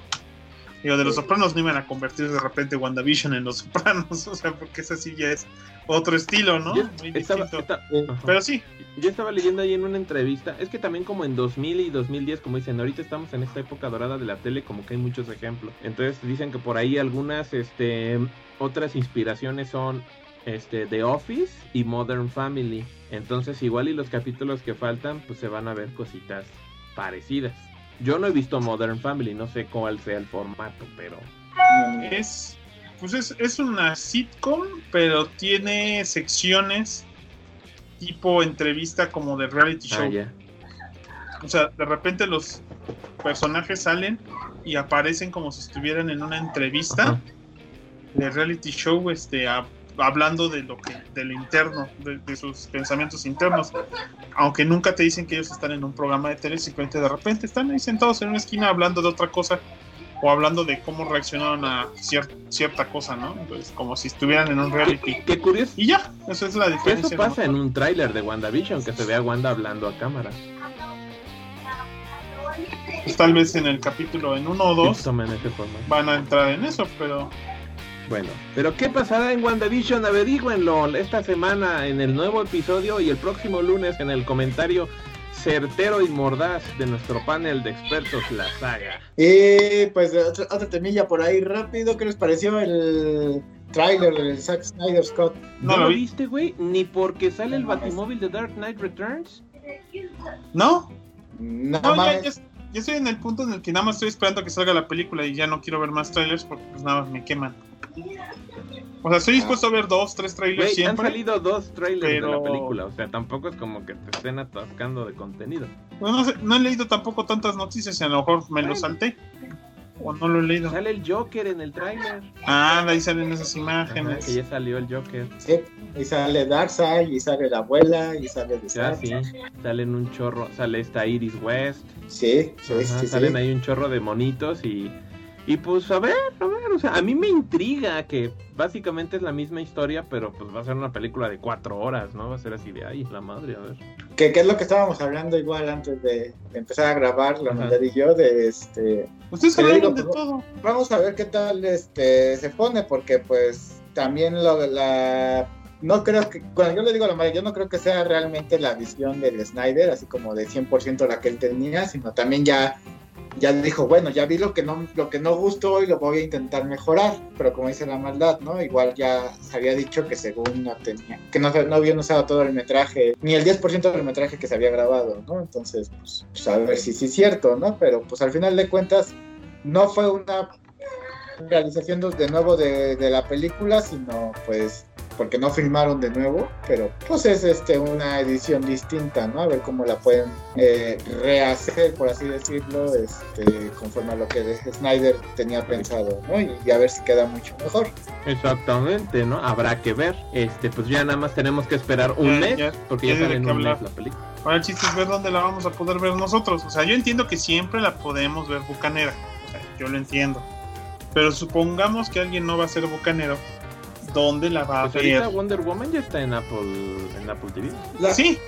Digo, de los Sopranos no iban a convertir de repente WandaVision en los Sopranos, o sea, porque esa sí ya es otro estilo, ¿no? Yo Muy estaba-. Pero sí, Yo estaba leyendo ahí en una entrevista, es que también como en 2000 y 2010, como dicen, ahorita estamos en esta época dorada de la tele, como que hay muchos ejemplos. Entonces dicen que por ahí algunas, este, otras inspiraciones son, este, The Office y Modern Family. Entonces igual y los capítulos que faltan, pues se van a ver cositas parecidas. Yo no he visto Modern Family, no sé cuál sea el formato, pero... es pues es, es una sitcom, pero tiene secciones tipo entrevista como de reality Ah, show. ya. O sea, de repente los personajes salen y aparecen como si estuvieran en una entrevista de reality show, este, a- hablando de lo que, del interno, de, de sus pensamientos internos. Aunque nunca te dicen que ellos están en un programa de tele, simplemente de repente están ahí sentados en una esquina hablando de otra cosa o hablando de cómo reaccionaron a cier- cierta cosa, ¿no? Entonces, como si estuvieran en un reality. Qué curioso. Y ya, esa es la diferencia. Eso ¿no? pasa en un tráiler de WandaVision, que se ve a Wanda hablando a cámara. Pues tal vez en el capítulo en uno o dos van a entrar en eso, pero Bueno, pero ¿qué pasará en WandaVision? Averígüenlo esta semana en el nuevo episodio y el próximo lunes en el comentario certero y mordaz de nuestro panel de expertos La Saga. Y pues otra, otra temilla por ahí rápido, ¿qué les pareció el tráiler del Zack Snyder Scott? No ¿No, lo lo vi. viste, güey? Ni porque sale el batimóvil de Dark Knight Returns. no, No, no, ya, mames. ya, ya estoy en el punto en el que nada más estoy esperando que salga la película y ya no quiero ver más trailers porque pues nada más me queman. O sea, estoy dispuesto a ver dos, tres trailers han siempre. salido dos trailers de la película, o sea, tampoco es como que te estén atascando de contenido. No, sé, no he leído tampoco tantas noticias y a lo mejor me lo salté. O no lo he leído. Sale el Joker en el tráiler. Ah, ahí salen esas Ajá, imágenes. que ya salió el Joker. Sí, y sale Darkseid, y sale la abuela, y sale Ya Zack. sí, salen un chorro, sale esta Iris West, Sí, sí, Ajá, sí, sí. salen ahí un chorro de monitos y y pues a ver, a ver, o sea, a mí me intriga que básicamente es la misma historia, pero pues va a ser una película de cuatro horas, ¿no? Va a ser así de ahí, la madre, a ver. Que, que es lo que estábamos hablando igual antes de, de empezar a grabar, la verdad y yo, de este... Ustedes hablaron de todo. Vamos a ver qué tal este se pone, porque pues también lo, la... No creo que, bueno, yo le digo a la madre, yo no creo que sea realmente la visión del Snyder, así como de 100% la que él tenía, sino también ya, ya dijo, bueno, ya vi lo que no lo que no gustó y lo voy a intentar mejorar, pero como dice la maldad, ¿no? Igual ya se había dicho que según no tenía, que no, no habían usado todo el metraje, ni el 10% del metraje que se había grabado, ¿no? Entonces, pues, pues, a ver si sí es cierto, ¿no? Pero pues al final de cuentas no fue una realización de nuevo de, de la película, sino pues porque no filmaron de nuevo, pero pues es este una edición distinta, ¿no? A ver cómo la pueden eh, rehacer, por así decirlo, este, conforme a lo que Snyder tenía pensado, ¿no? Y, y a ver si queda mucho mejor. Exactamente, ¿no? Habrá que ver. Este, pues ya nada más tenemos que esperar un Ya, mes, ya, porque ya ya de sale en qué un mes hablar. la película. Ahora el chiste es ver dónde la vamos a poder ver nosotros. O sea, yo entiendo que siempre la podemos ver bucanera. O sea, yo lo entiendo. Pero supongamos que alguien no va a ser bucanero. ¿Dónde la va a Pues ver? ahorita Wonder Woman ya está en Apple, en Apple TV. La, Sí,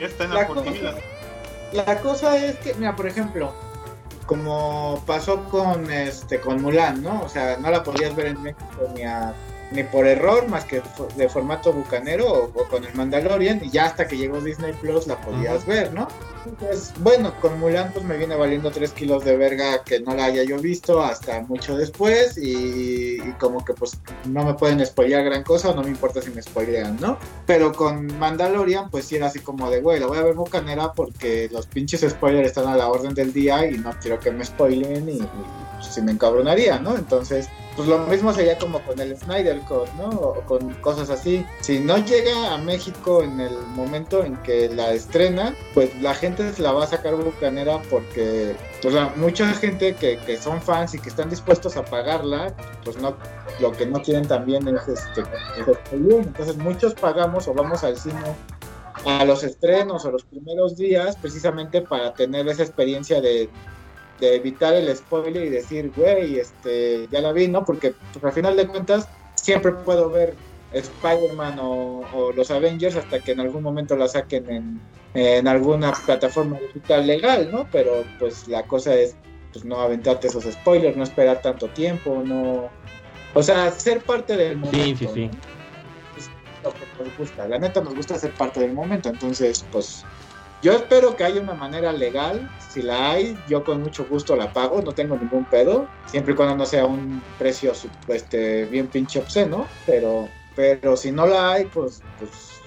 ya está en la Apple cosa- TV. La cosa es que, mira, por ejemplo, como pasó con este con Mulan, ¿no? O sea, no la podías ver en México ni a- ni por error, más que de formato bucanero o, o con el Mandalorian, y ya hasta que llegó Disney Plus la podías ver, ¿no? Pues bueno, con Mulan pues me viene valiendo 3 kilos de verga que no la haya yo visto hasta mucho después y, y como que pues no me pueden spoilear gran cosa o no me importa si me spoilean, ¿no? Pero con Mandalorian, pues sí era así como de, güey, la voy a ver bucanera porque los pinches spoilers están a la orden del día y no quiero que me spoilen y, y, pues, sí me encabronaría, ¿no? Entonces, pues lo mismo sería como con el Snyder Cut, ¿no? O con cosas así. Si no llega a México en el momento en que la estrena, pues la gente se la va a sacar bucanera porque, pues la- mucha gente que, que son fans y que están dispuestos a pagarla, pues no, lo que no quieren también es este, es spoiler. entonces muchos pagamos o vamos al cine a los estrenos o los primeros días precisamente para tener esa experiencia de, de evitar el spoiler y decir, güey, este, ya la vi, ¿no? Porque pues, al final de cuentas siempre puedo ver Spider-Man o, o los Avengers hasta que en algún momento la saquen en, en alguna plataforma digital legal, ¿no? Pero pues la cosa es pues no aventarte esos spoilers, no esperar tanto tiempo, no... O sea, ser parte del momento. Sí, sí, sí. ¿no? Es lo que nos gusta. La neta nos gusta ser parte del momento, entonces, pues yo espero que haya una manera legal. Si la hay, yo con mucho gusto la pago, no tengo ningún pedo. Siempre y cuando no sea un precio este, bien pinche obsceno. Pero, pero si no la hay, pues, pues,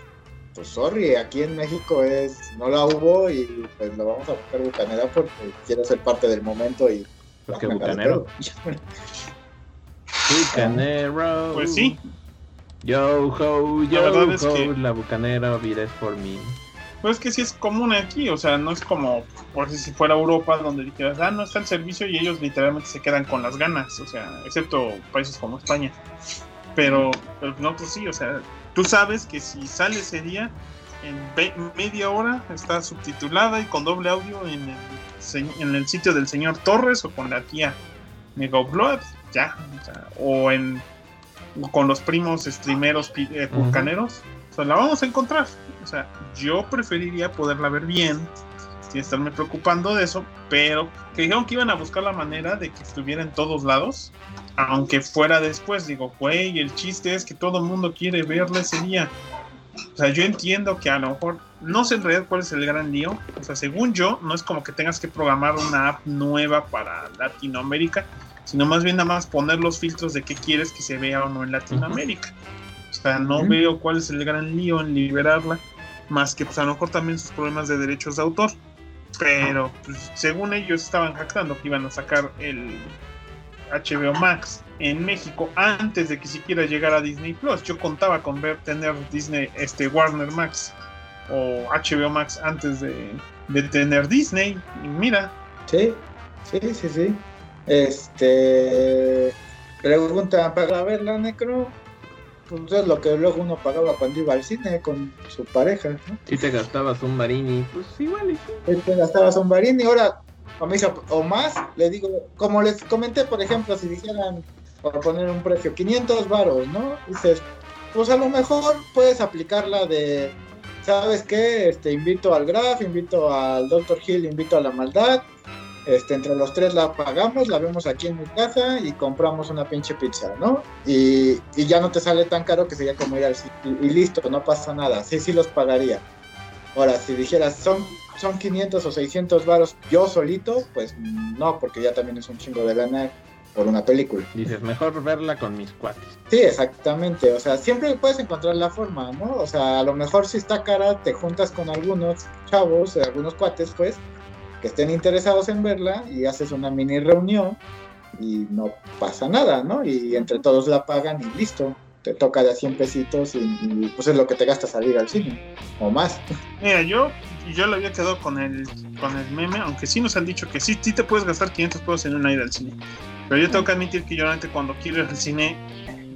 pues sorry. Aquí en México es no la hubo y pues lo vamos a buscar bucanera porque quiero ser parte del momento y. Porque bucanero. Bucanero. Pues sí. Yo ho, yo La es que- la bucanera vida es por mí. Pues es que sí es común aquí, o sea, no es como por si fuera Europa donde dijeras, ah, no está el servicio y ellos literalmente se quedan con las ganas, o sea, excepto países como España. Pero, pero nosotros sí, o sea, tú sabes que si sale ese día, en media hora está subtitulada y con doble audio en el, en el sitio del señor Torres o con la tía Megablood, ya, o, sea, o en con los primos streameros eh, sea, la vamos a encontrar. O sea, yo preferiría poderla ver bien, sin estarme preocupando de eso, pero que dijeron que iban a buscar la manera de que estuviera en todos lados, aunque fuera después. Digo, güey, el chiste es que todo el mundo quiere verla ese día. O sea, yo entiendo que a lo mejor, no sé en realidad cuál es el gran lío. O sea, según yo, no es como que tengas que programar una app nueva para Latinoamérica, sino más bien nada más poner los filtros de qué quieres que se vea o no en Latinoamérica. Sea, no veo cuál es el gran lío en liberarla, más que pues a lo mejor también sus problemas de derechos de autor. Pero pues, según ellos estaban jactando que iban a sacar el HBO Max en México antes de que siquiera llegara a Disney Plus. Yo contaba con ver tener Disney, este Warner Max o HBO Max antes de, de tener Disney. Y mira, Sí, sí, sí, sí. Este. Pregunta para verla, Necro. Pues es lo que luego uno pagaba cuando iba al cine con su pareja. ¿no? Si te gastabas un marini, pues igual sí. Este gastabas un varín y ahora, o, me hizo- o más, le digo, como les comenté, por ejemplo, si dijeran, por poner un precio, 500 varos, ¿no? Dices, pues a lo mejor puedes aplicarla de, ¿sabes qué? Este, invito al Graf, invito al Dr. Hill, invito a la maldad. Este, entre los tres la pagamos, la vemos aquí en mi casa y compramos una pinche pizza, ¿no? Y, y ya no te sale tan caro que sería como ir al sitio. Y, listo, no pasa nada. Sí, sí los pagaría. Ahora, si dijeras, son, son 500 o 600 varos yo solito, pues no, porque ya también es un chingo de lana por una película. Dices, mejor verla con mis cuates. Sí, exactamente. O sea, siempre puedes encontrar la forma, ¿no? O sea, a lo mejor si está cara, te juntas con algunos chavos, algunos cuates, pues, que estén interesados en verla y haces una mini reunión y no pasa nada, ¿no? Y entre todos la pagan y listo. Te toca de a 100 pesitos y, y, pues es lo que te gasta salir al cine, o más. Mira, yo, yo le había quedado con el, con el meme, aunque sí nos han dicho que sí, sí te puedes gastar 500 pesos en una ida al cine. Pero yo tengo que admitir que yo realmente cuando quiero ir al cine,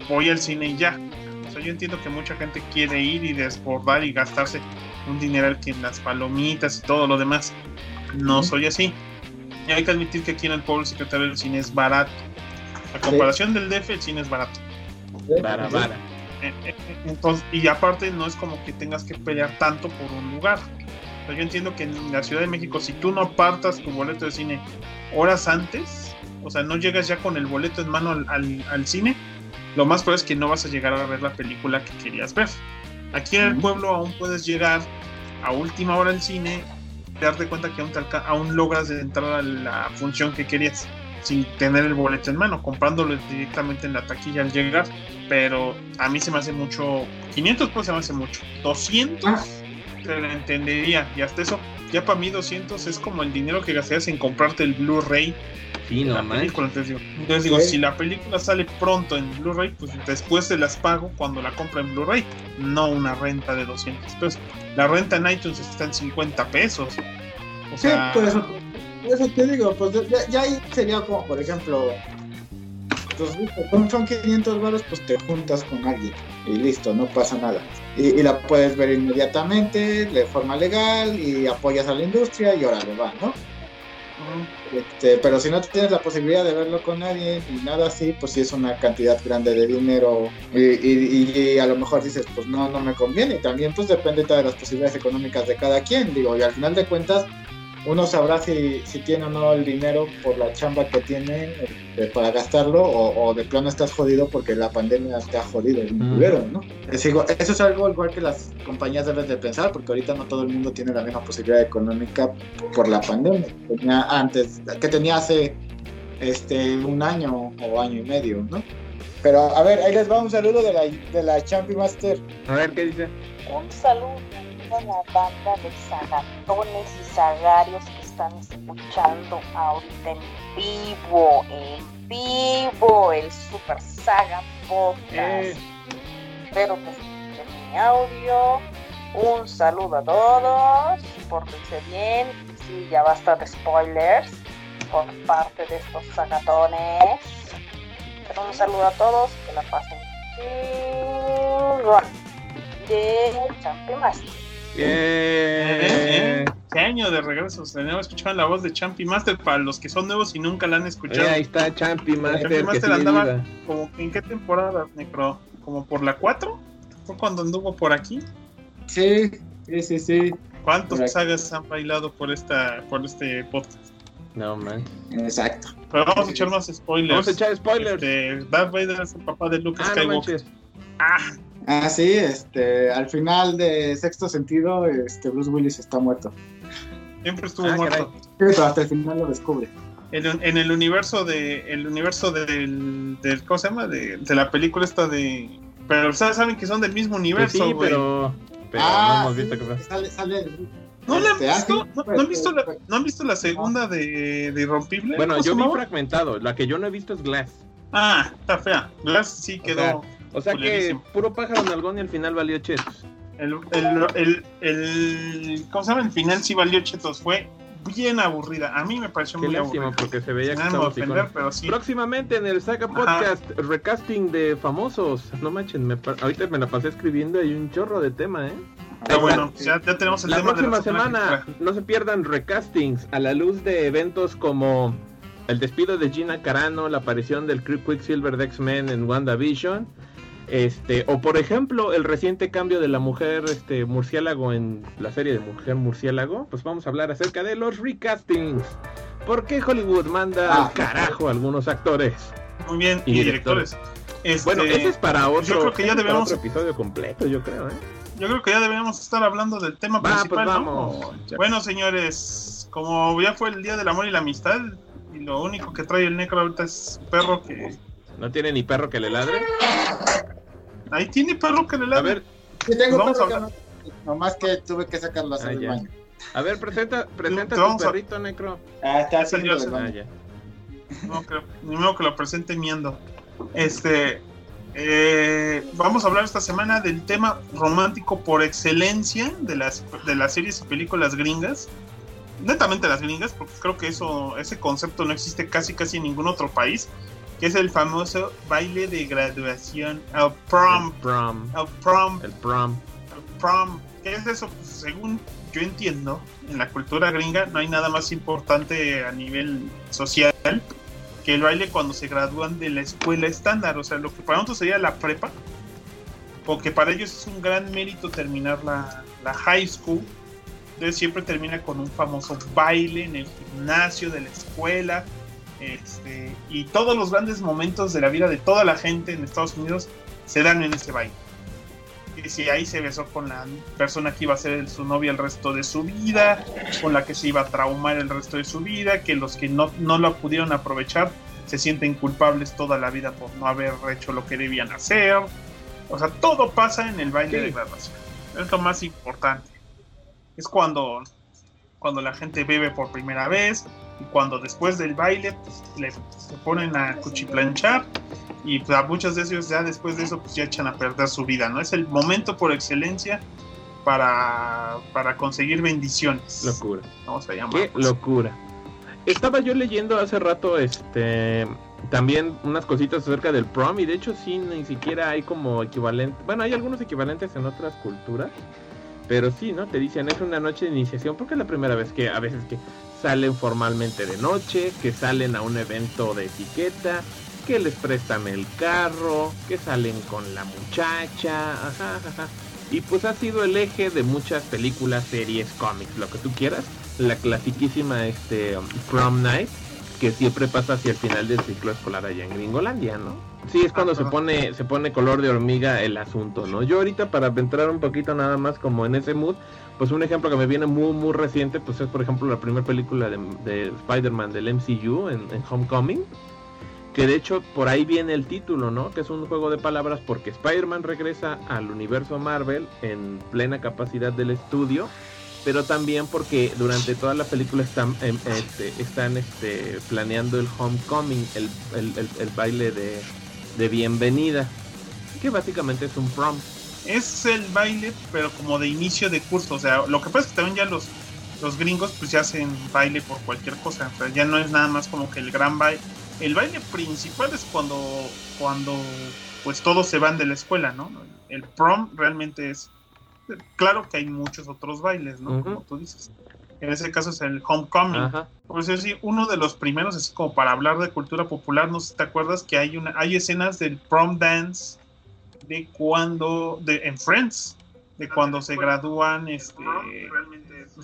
voy al cine y ya. O sea, yo entiendo que mucha gente quiere ir y desbordar y gastarse un dineral que en las palomitas y todo lo demás. No soy así. Y hay que admitir que aquí en el pueblo secretario del cine es barato. A comparación del DF, el cine es barato. Vara, vara. Eh, eh, Entonces, y aparte no es como que tengas que pelear tanto por un lugar. O sea, yo entiendo que en la Ciudad de México, si tú no apartas tu boleto de cine horas antes, o sea, no llegas ya con el boleto en mano al, al- al cine, lo más probable es que no vas a llegar a ver la película que querías ver. Aquí en el pueblo aún puedes llegar a última hora al cine, darte cuenta que aún, te aún logras entrar a la función que querías sin tener el boleto en mano, comprándolo directamente en la taquilla al llegar. Pero a mí se me hace mucho. 500 pues se me hace mucho. 200 Ah. te lo entendería. Y hasta eso, ya para mí 200 es como el dinero que gastarías en comprarte el Blu-ray Sí, no la manches. película. Entonces digo, entonces digo, Sí. si la película sale pronto en Blu-ray, pues después se las pago cuando la compra en Blu-ray. No una renta de 200 pesos. La renta en iTunes está en 50 pesos. O Sí, sea, por eso, por eso te digo, pues ya, ya ahí sería como, por ejemplo, pues, listo, son, son 500 baros, pues te juntas con alguien y listo, no pasa nada. Y, y la puedes ver inmediatamente, de forma legal, y apoyas a la industria y órale, va, ¿no? Este, pero si no tienes la posibilidad de verlo con nadie y nada así, pues sí es una cantidad grande de dinero y, y- y a lo mejor dices, pues no, no me conviene. Y también pues depende de las posibilidades económicas de cada quien, digo, y al final de cuentas, uno sabrá si, si tiene o no el dinero por la chamba que tiene este, para gastarlo o, de plano estás jodido porque la pandemia te ha jodido el culero, ¿no? eso es algo igual que las compañías deben de pensar porque ahorita no todo el mundo tiene la misma posibilidad económica por la pandemia que tenía antes, que tenía hace este, un año o año y medio, ¿no? Pero a ver, ahí les va un saludo de la, de la Champion Master. A ver, ¿qué dice? Un saludo a la banda de sagatones y sagarios que están escuchando ahorita en vivo, en vivo, el Super Saga Podcast. Eh. Espero que escuchen mi audio. Un saludo a todos, pórtense bien. Sí, ya basta de spoilers por parte de estos sagatones un saludo a todos, que la pasen de Champi Master. Bien. ¿Qué año de regreso? Tenemos escuchado la voz de Champi Master para los que son nuevos y nunca la han escuchado. ahí está Champi Master. Champi Master andaba como en qué temporada, Necro? ¿Como por la 4? ¿Fue cuando anduvo por aquí? Sí, sí, sí, sí. ¿Cuántos sagas han bailado por esta por este podcast? No, man. Exacto. Pero vamos a echar más spoilers. Vamos a echar spoilers. Este, Darth Vader es el papá de Luke ah, Skywalker. ah. Ah, sí, este, al final de sexto sentido, este, Bruce Willis está muerto. Siempre estuvo ah, muerto. pero hasta el final lo descubre. En, en, el universo de el universo del, del ¿cómo se llama? De, de, la película esta de pero ustedes saben que son del mismo universo, pues sí, pero, pero ah, no hemos visto que sale, sale ¿No la han visto? ¿No, han visto la, ¿No han visto la segunda de, de Irrompible? Bueno, yo vi fragmentado. La que yo no he visto es Glass. Ah, está fea. Glass sí quedó. O sea, que puro pájaro nalgón y al final valió chetos. El, el, el, el, ¿Cómo se llama? El final sí valió chetos. Fue bien aburrida. A mí me pareció Qué muy lástima, aburrida. porque se veía que ofender, pero sí. Próximamente en el Saga Podcast, recasting de famosos. No manchen, me, ahorita me la pasé escribiendo hay un chorro de tema, ¿eh? Está bueno, ya, ya, tenemos el la tema próxima semana. No se pierdan recastings a la luz de eventos como el despido de Gina Carano, la aparición del Quicksilver de X-Men en WandaVision. Este, o por ejemplo, el reciente cambio de la mujer este, murciélago en la serie de Mujer Murciélago, pues vamos a hablar acerca de los recastings. ¿Por qué Hollywood manda ah. al carajo a algunos actores? Muy bien, y, directores. Este, bueno, ese es para otro, creo que ya debemos... otro episodio completo, yo creo, ¿eh? yo creo que ya deberíamos estar hablando del tema pues principal. Bueno, señores, como ya fue el Día del Amor y la Amistad, y lo único que trae el Necro ahorita es perro que... ¿No tiene ni perro que le ladre? Ahí tiene perro que le ladre. A ver, sí, tengo vamos perro a hablar. Que no, nomás que tuve que sacarlo a ah, baño. A ver, presenta, presenta tu perrito, Necro. Ah, está haciendo ah, ya. No creo, ni modo que lo presente miendo. Este, eh, vamos a hablar esta semana del tema romántico por excelencia de las, de las series y películas gringas. Netamente las gringas, porque creo que eso, ese concepto no existe casi casi en ningún otro país, que es el famoso baile de graduación, el prom. El prom. El prom. El prom. El prom. ¿Qué es eso? Pues, según yo entiendo, en la cultura gringa no hay nada más importante a nivel social que el baile cuando se gradúan de la escuela estándar, o sea, lo que para nosotros sería la prepa, porque para ellos es un gran mérito terminar la, la high school, entonces siempre termina con un famoso baile en el gimnasio de la escuela, este, y todos los grandes momentos de la vida de toda la gente en Estados Unidos se dan en ese baile que si ahí se besó con la persona que iba a ser su novia el resto de su vida, con la que se iba a traumar el resto de su vida, que los que no, no lo pudieron aprovechar se sienten culpables toda la vida por no haber hecho lo que debían hacer. O sea, todo pasa en el baile de graduación. Es lo más importante. Es cuando, cuando la gente bebe por primera vez y cuando después del baile pues, le, se ponen a cuchiplanchar y pues, a muchos de ellos ya después de eso pues ya echan a perder su vida, ¿no? Es el momento por excelencia para, para conseguir bendiciones. Locura. Vamos a Qué locura. Estaba yo leyendo hace rato este también unas cositas acerca del prom y de hecho sí ni siquiera hay como equivalente, bueno, hay algunos equivalentes en otras culturas, pero sí, ¿no? Te dicen es una noche de iniciación porque es la primera vez que a veces que salen formalmente de noche, que salen a un evento de etiqueta, que les prestan el carro, que salen con la muchacha, ajá, ajá. Y pues ha sido el eje de muchas películas, series, cómics, lo que tú quieras, la clasiquísima este prom night que siempre pasa hacia el final del ciclo escolar allá en Gringolandia, ¿no? Sí, es cuando se pone se pone color de hormiga el asunto, ¿no? Yo ahorita para entrar un poquito nada más como en ese mood, pues un ejemplo que me viene muy muy reciente, pues es por ejemplo la primera película de, de Spider-Man del MCU en, en Homecoming que de hecho por ahí viene el título, ¿no? Que es un juego de palabras porque Spider-Man regresa al universo Marvel en plena capacidad del estudio, pero también porque durante toda la película están, em, este, están este, planeando el homecoming, el, el, baile de, de, bienvenida, que básicamente es un prom. Es el baile, pero como de inicio de curso, o sea, lo que pasa es que también ya los, los gringos pues ya hacen baile por cualquier cosa, o sea, ya no es nada más como que el gran baile el baile principal es cuando, cuando pues todos se van de la escuela, ¿no? El prom realmente es, claro que hay muchos otros bailes, ¿no? Como tú dices. En ese caso es el homecoming. Por eso sí, uno de los primeros, así como para hablar de cultura popular, no sé si te acuerdas que hay una, hay escenas del prom dance de cuando, de, en Friends, de cuando se gradúan este,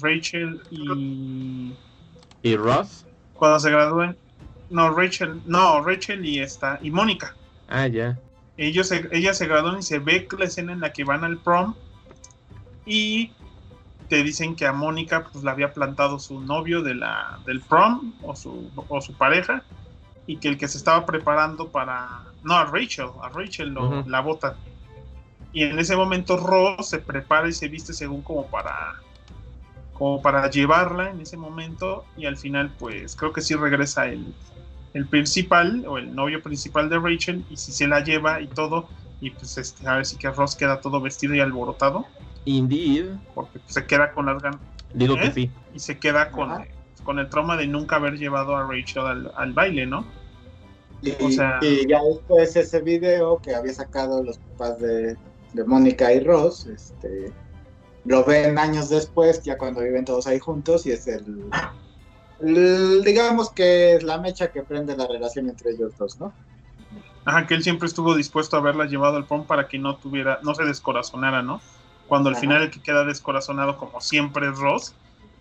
Rachel y... ¿Y Ross? Cuando se gradúan no, Rachel, no, Rachel y esta, y Mónica. Ah, ya. Ellos se, ella se gradúan y se ve la escena en la que van al prom y te dicen que a Mónica pues la había plantado su novio de la, del prom o su, o su pareja y que el que se estaba preparando para... No, a Rachel, a Rachel lo, la bota. Y en ese momento Ross se prepara y se viste según como para como para llevarla en ese momento y al final pues creo que sí regresa el, el principal o el novio principal de Rachel y si se la lleva y todo y pues este, a ver si que Ross queda todo vestido y alborotado. Indeed. Porque se queda con las ganas. Digo que ¿Eh? sí. Y se queda con, con el trauma de nunca haber llevado a Rachel al, baile, ¿no? Y, o sea, y, ya después ese video que había sacado los papás de, de Mónica y Ross, este, lo ven años después, ya cuando viven todos ahí juntos, y es el, digamos que es la mecha que prende la relación entre ellos dos, ¿no? Ajá, que él siempre estuvo dispuesto a haberla llevado al prom para que no tuviera, no se descorazonara, ¿no? Cuando al final el que queda descorazonado, como siempre, es Ross,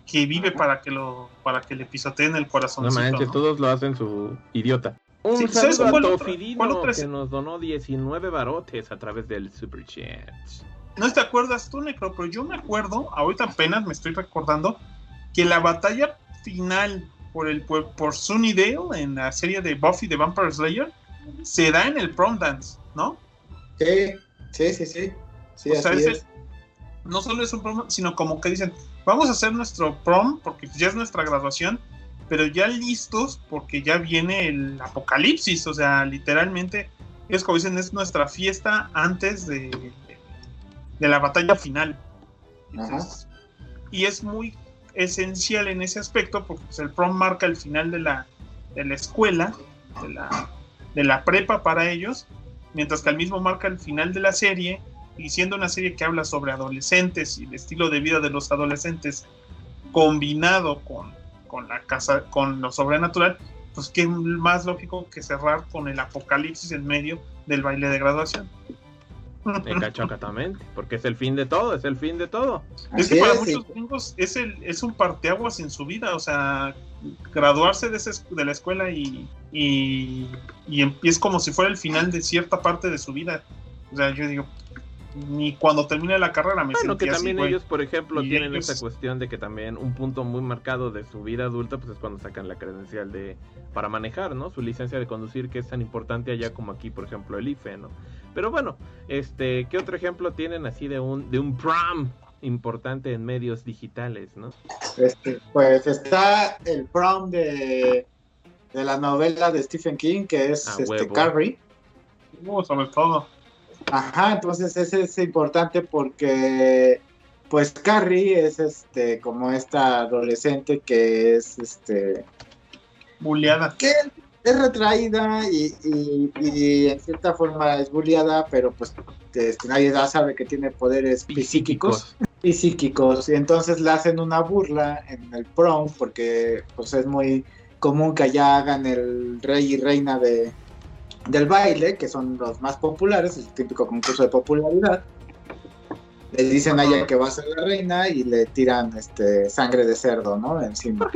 que vive para que lo, para que le pisoteen el corazón. No manches, todos lo hacen su idiota. Un saludo a Tofidino que nos donó 19 barotes a través del Super Chat. No te acuerdas tú, Necro, pero yo me acuerdo, ahorita apenas me estoy recordando, que la batalla final por el por, Sunnydale en la serie de Buffy the Vampire Slayer se da en el prom dance, ¿no? Sí, sí, sí, sí. no solo es un prom, sino como que dicen, vamos a hacer nuestro prom porque ya es nuestra graduación, pero ya listos porque ya viene el apocalipsis, o sea, literalmente es como dicen, es nuestra fiesta antes de, de la batalla final. y es muy esencial en ese aspecto porque pues, el prom marca el final de la, de la escuela, de la, de la prepa para ellos, mientras que al mismo marca el final de la serie y siendo una serie que habla sobre adolescentes y el estilo de vida de los adolescentes combinado con, con la casa, con lo sobrenatural, pues qué más lógico que cerrar con el apocalipsis en medio del baile de graduación. Exactamente, porque es el fin de todo, es el fin de todo. Es que para muchos gringos es, el, es un parteaguas en su vida, o sea, graduarse de, de la escuela y, y, y es como si fuera el final de cierta parte de su vida. O sea, yo digo, ni cuando termine la carrera me Bueno, que también ellos, por ejemplo, tienen esa cuestión de que también un punto muy marcado de su vida adulta, pues es cuando sacan la credencial de para manejar, ¿no? Su licencia de conducir, que es tan importante allá como aquí, por ejemplo, el IFE, ¿no? Pero bueno, este, ¿qué otro ejemplo tienen así de un, de un prom importante en medios digitales, ¿no? Este, pues está el prom de, de la novela de Stephen King, que es este, Carrie. sobre todo. Ajá, entonces ese es importante porque pues Carrie es este como esta adolescente que es este bulleada. Que es retraída y, en cierta forma es bulleada, pero pues este, nadie sabe que tiene poderes psíquicos. Y psíquicos. Y entonces le hacen una burla en el prom porque pues es muy común que allá hagan el rey y reina de, del baile, que son los más populares, el típico concurso de popularidad. le dicen a ella que va a ser la reina y le tiran este sangre de cerdo, ¿no? Encima.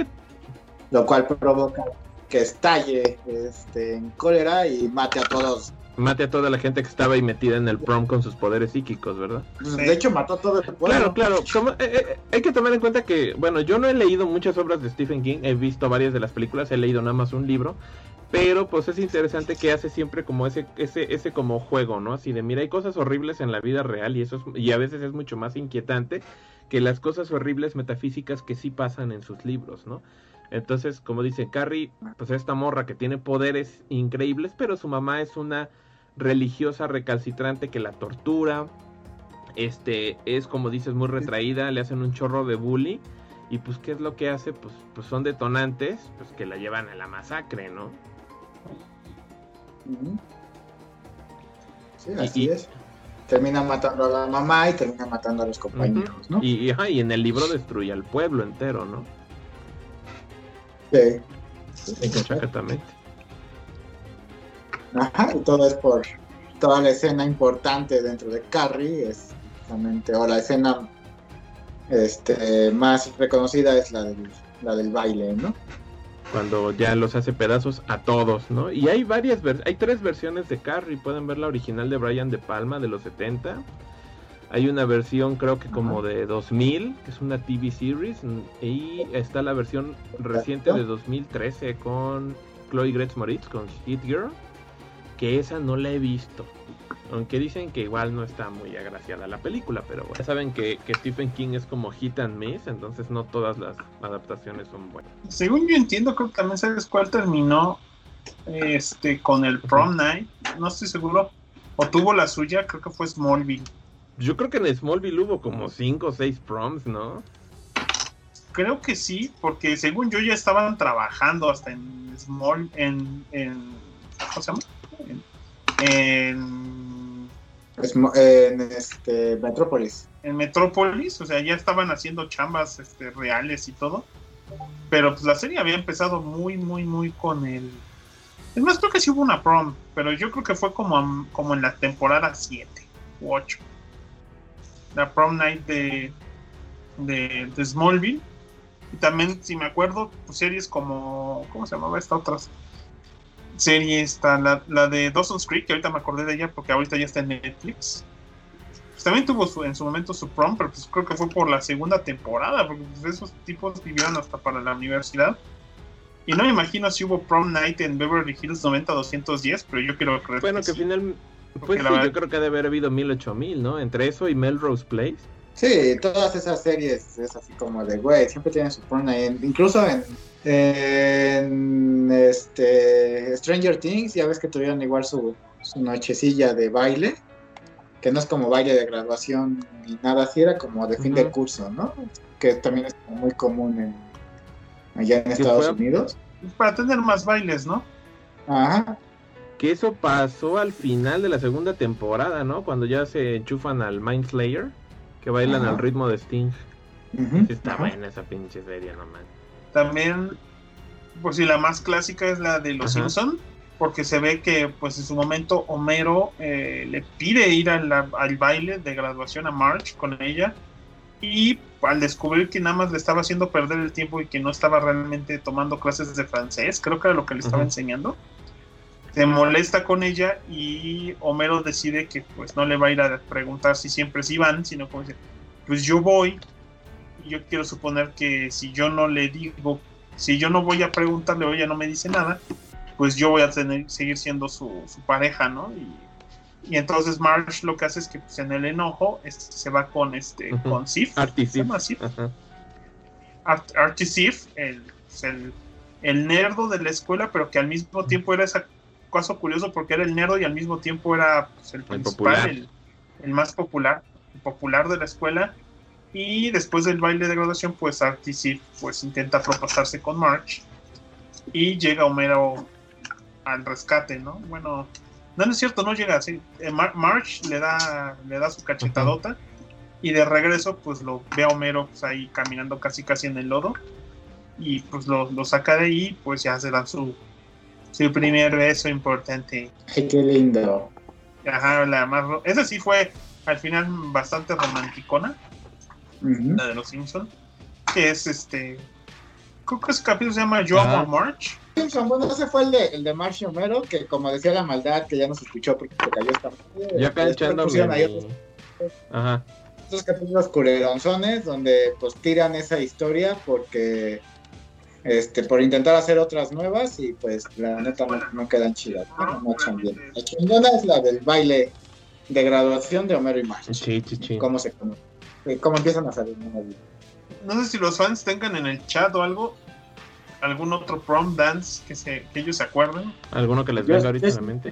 Lo cual provoca que estalle este, en cólera y mate a todos. Mate a toda la gente que estaba ahí metida en el prom con sus poderes psíquicos, ¿verdad? De hecho, mató a todo el pueblo. Claro, claro. Eh, eh, hay que tomar en cuenta que, bueno, yo no he leído muchas obras de Stephen King, he visto varias de las películas, he leído nada más un libro, pero pues es interesante que hace siempre como ese ese ese como juego no así de mira hay cosas horribles en la vida real y eso es, y a veces es mucho más inquietante que las cosas horribles metafísicas que sí pasan en sus libros no entonces como dice Carrie pues esta morra que tiene poderes increíbles pero su mamá es una religiosa recalcitrante que la tortura este es como dices muy retraída le hacen un chorro de bully y pues qué es lo que hace pues pues son detonantes pues que la llevan a la masacre no Sí, así es. Termina matando a la mamá y termina matando a los compañeros, ¿no? Y, y, en el libro destruye al pueblo entero, ¿no? Sí. Exactamente. Ajá, y todo es por toda la escena importante dentro de Carrie, es justamente, o la escena este, más reconocida es la del, la del baile, ¿no? cuando ya los hace pedazos a todos, ¿no? Y hay varias, hay tres versiones de Carrie, pueden ver la original de Brian De Palma de los 70. Hay una versión creo que como de 2000, que es una TV series, y está la versión reciente de 2013 con Chloe Grace Moritz, con Hit Girl, que esa no la he visto. Aunque dicen que igual no está muy agraciada la película, pero ya saben que, Stephen King es como hit and miss, entonces no todas las adaptaciones son buenas. Según yo entiendo, creo que también sabes cuál terminó este con el prom night, no estoy seguro, o tuvo la suya, creo que fue Smallville. Yo creo que en Smallville hubo como 5 o 6 proms, ¿no? Creo que sí, porque según yo ya estaban trabajando hasta en Small, en, en ¿cómo se llama? En en este, Metrópolis. En Metrópolis, o sea, ya estaban haciendo chambas este, reales y todo. Pero pues la serie había empezado muy, muy, muy con el. Es más, creo que sí hubo una prom, pero yo creo que fue como, como en la temporada 7 u 8. La prom night de, de, de Smallville. Y también, si me acuerdo, pues series como. ¿Cómo se llamaba esta otra? Serie está la, la, de Dawson's Creek, que ahorita me acordé de ella porque ahorita ya está en Netflix. Pues también tuvo su, en su momento su prom, pero pues creo que fue por la segunda temporada, porque pues esos tipos vivieron hasta para la universidad. Y no me imagino si hubo prom night en Beverly Hills 90-210, pero yo quiero creer bueno, que, final, pues sí, yo creo que debe haber habido 1008 ¿no? Entre eso y Melrose Place. Sí, todas esas series es así como de, güey, siempre tienen su prom night. Incluso en en este Stranger Things, ya ves que tuvieron igual su, nochecilla de baile, que no es como baile de graduación ni nada así, era como de fin de curso, ¿no? Que también es muy común en, allá en Estados Unidos. Para tener más bailes, ¿no? Ajá. Que eso pasó al final de la segunda temporada, ¿no? Cuando ya se enchufan al Mind Slayer, que bailan al ritmo de Sting. Está buena esa pinche serie, nomás. También, pues si la más clásica es la de Los Simpson, porque se ve que pues en su momento Homero eh, le pide ir al, al baile de graduación a March con ella y al descubrir que nada más le estaba haciendo perder el tiempo y que no estaba realmente tomando clases de francés, creo que era lo que le estaba enseñando, se molesta con ella y Homero decide que pues no le va a ir a preguntar si siempre sí van, sino como dice, pues yo voy yo quiero suponer que si yo no le digo, si yo no voy a preguntarle o ella no me dice nada, pues yo voy a tener seguir siendo su, su pareja, ¿no? Y, y, entonces Marsh lo que hace es que pues, en el enojo este, se va con este con Sif, Sif. Artie Sif, el, el, el, nerdo de la escuela, pero que al mismo tiempo era ese caso curioso porque era el nerdo y al mismo tiempo era pues, el principal, el, el, más popular, el popular de la escuela y después del baile de graduación, pues Artie pues intenta propasarse con March. Y llega Homero al rescate, ¿no? Bueno, no, es cierto, no llega así. Eh, March le da, le da su cachetadota. Y de regreso, pues lo ve a Homero pues, ahí caminando casi casi en el lodo. Y pues lo, saca de ahí, pues ya se da su, su primer beso importante. Ay, qué lindo. Ajá, la más. Ese sí fue al final bastante romanticona, la de los Simpsons, que es este, creo que ese capítulo se llama Yo. Amo a March. Simpson, bueno, ese fue el de, el de Marcio Homero, que como decía la maldad, que ya no se escuchó porque se cayó esta. Yo acá otros, Ajá. otros capítulos culeronzones donde pues tiran esa historia porque este por intentar hacer otras nuevas y pues la neta no, no quedan chidas, no, no echan bien. La chingona es la del baile de graduación de Homero y Marge. Sí, sí, sí. Cómo se cómo, cómo empiezan a salir. No sé si los fans tengan en el chat o algo, algún otro prom dance que, se, que ellos se acuerden. ¿Alguno que les Yo- venga a yo- la mente?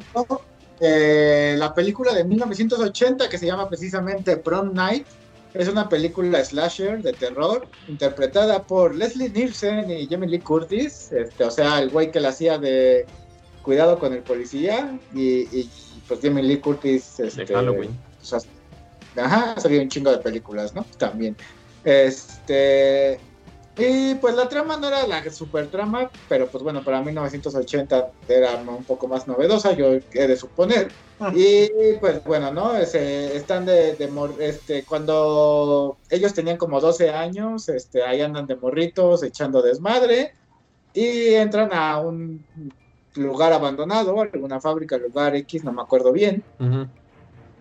Eh, la película de 1980 que se llama precisamente Prom Night es una película slasher de terror interpretada por Leslie Nielsen y Jamie Lee Curtis, este, o sea, el güey que la hacía de Cuidado con el policía y, y, pues Jamie Lee Curtis De este, Halloween. o sea, ajá, ha salido un chingo de películas, ¿no? También. Este. Y pues la trama no era la super trama, pero pues bueno, para 1980 era un poco más novedosa, yo he de suponer. Ah. Y pues bueno, ¿no? Ese, están de, de mor- este, cuando ellos tenían como 12 años, este, ahí andan de morritos echando desmadre y entran a un lugar abandonado, alguna fábrica, lugar X, no me acuerdo bien. Ujú.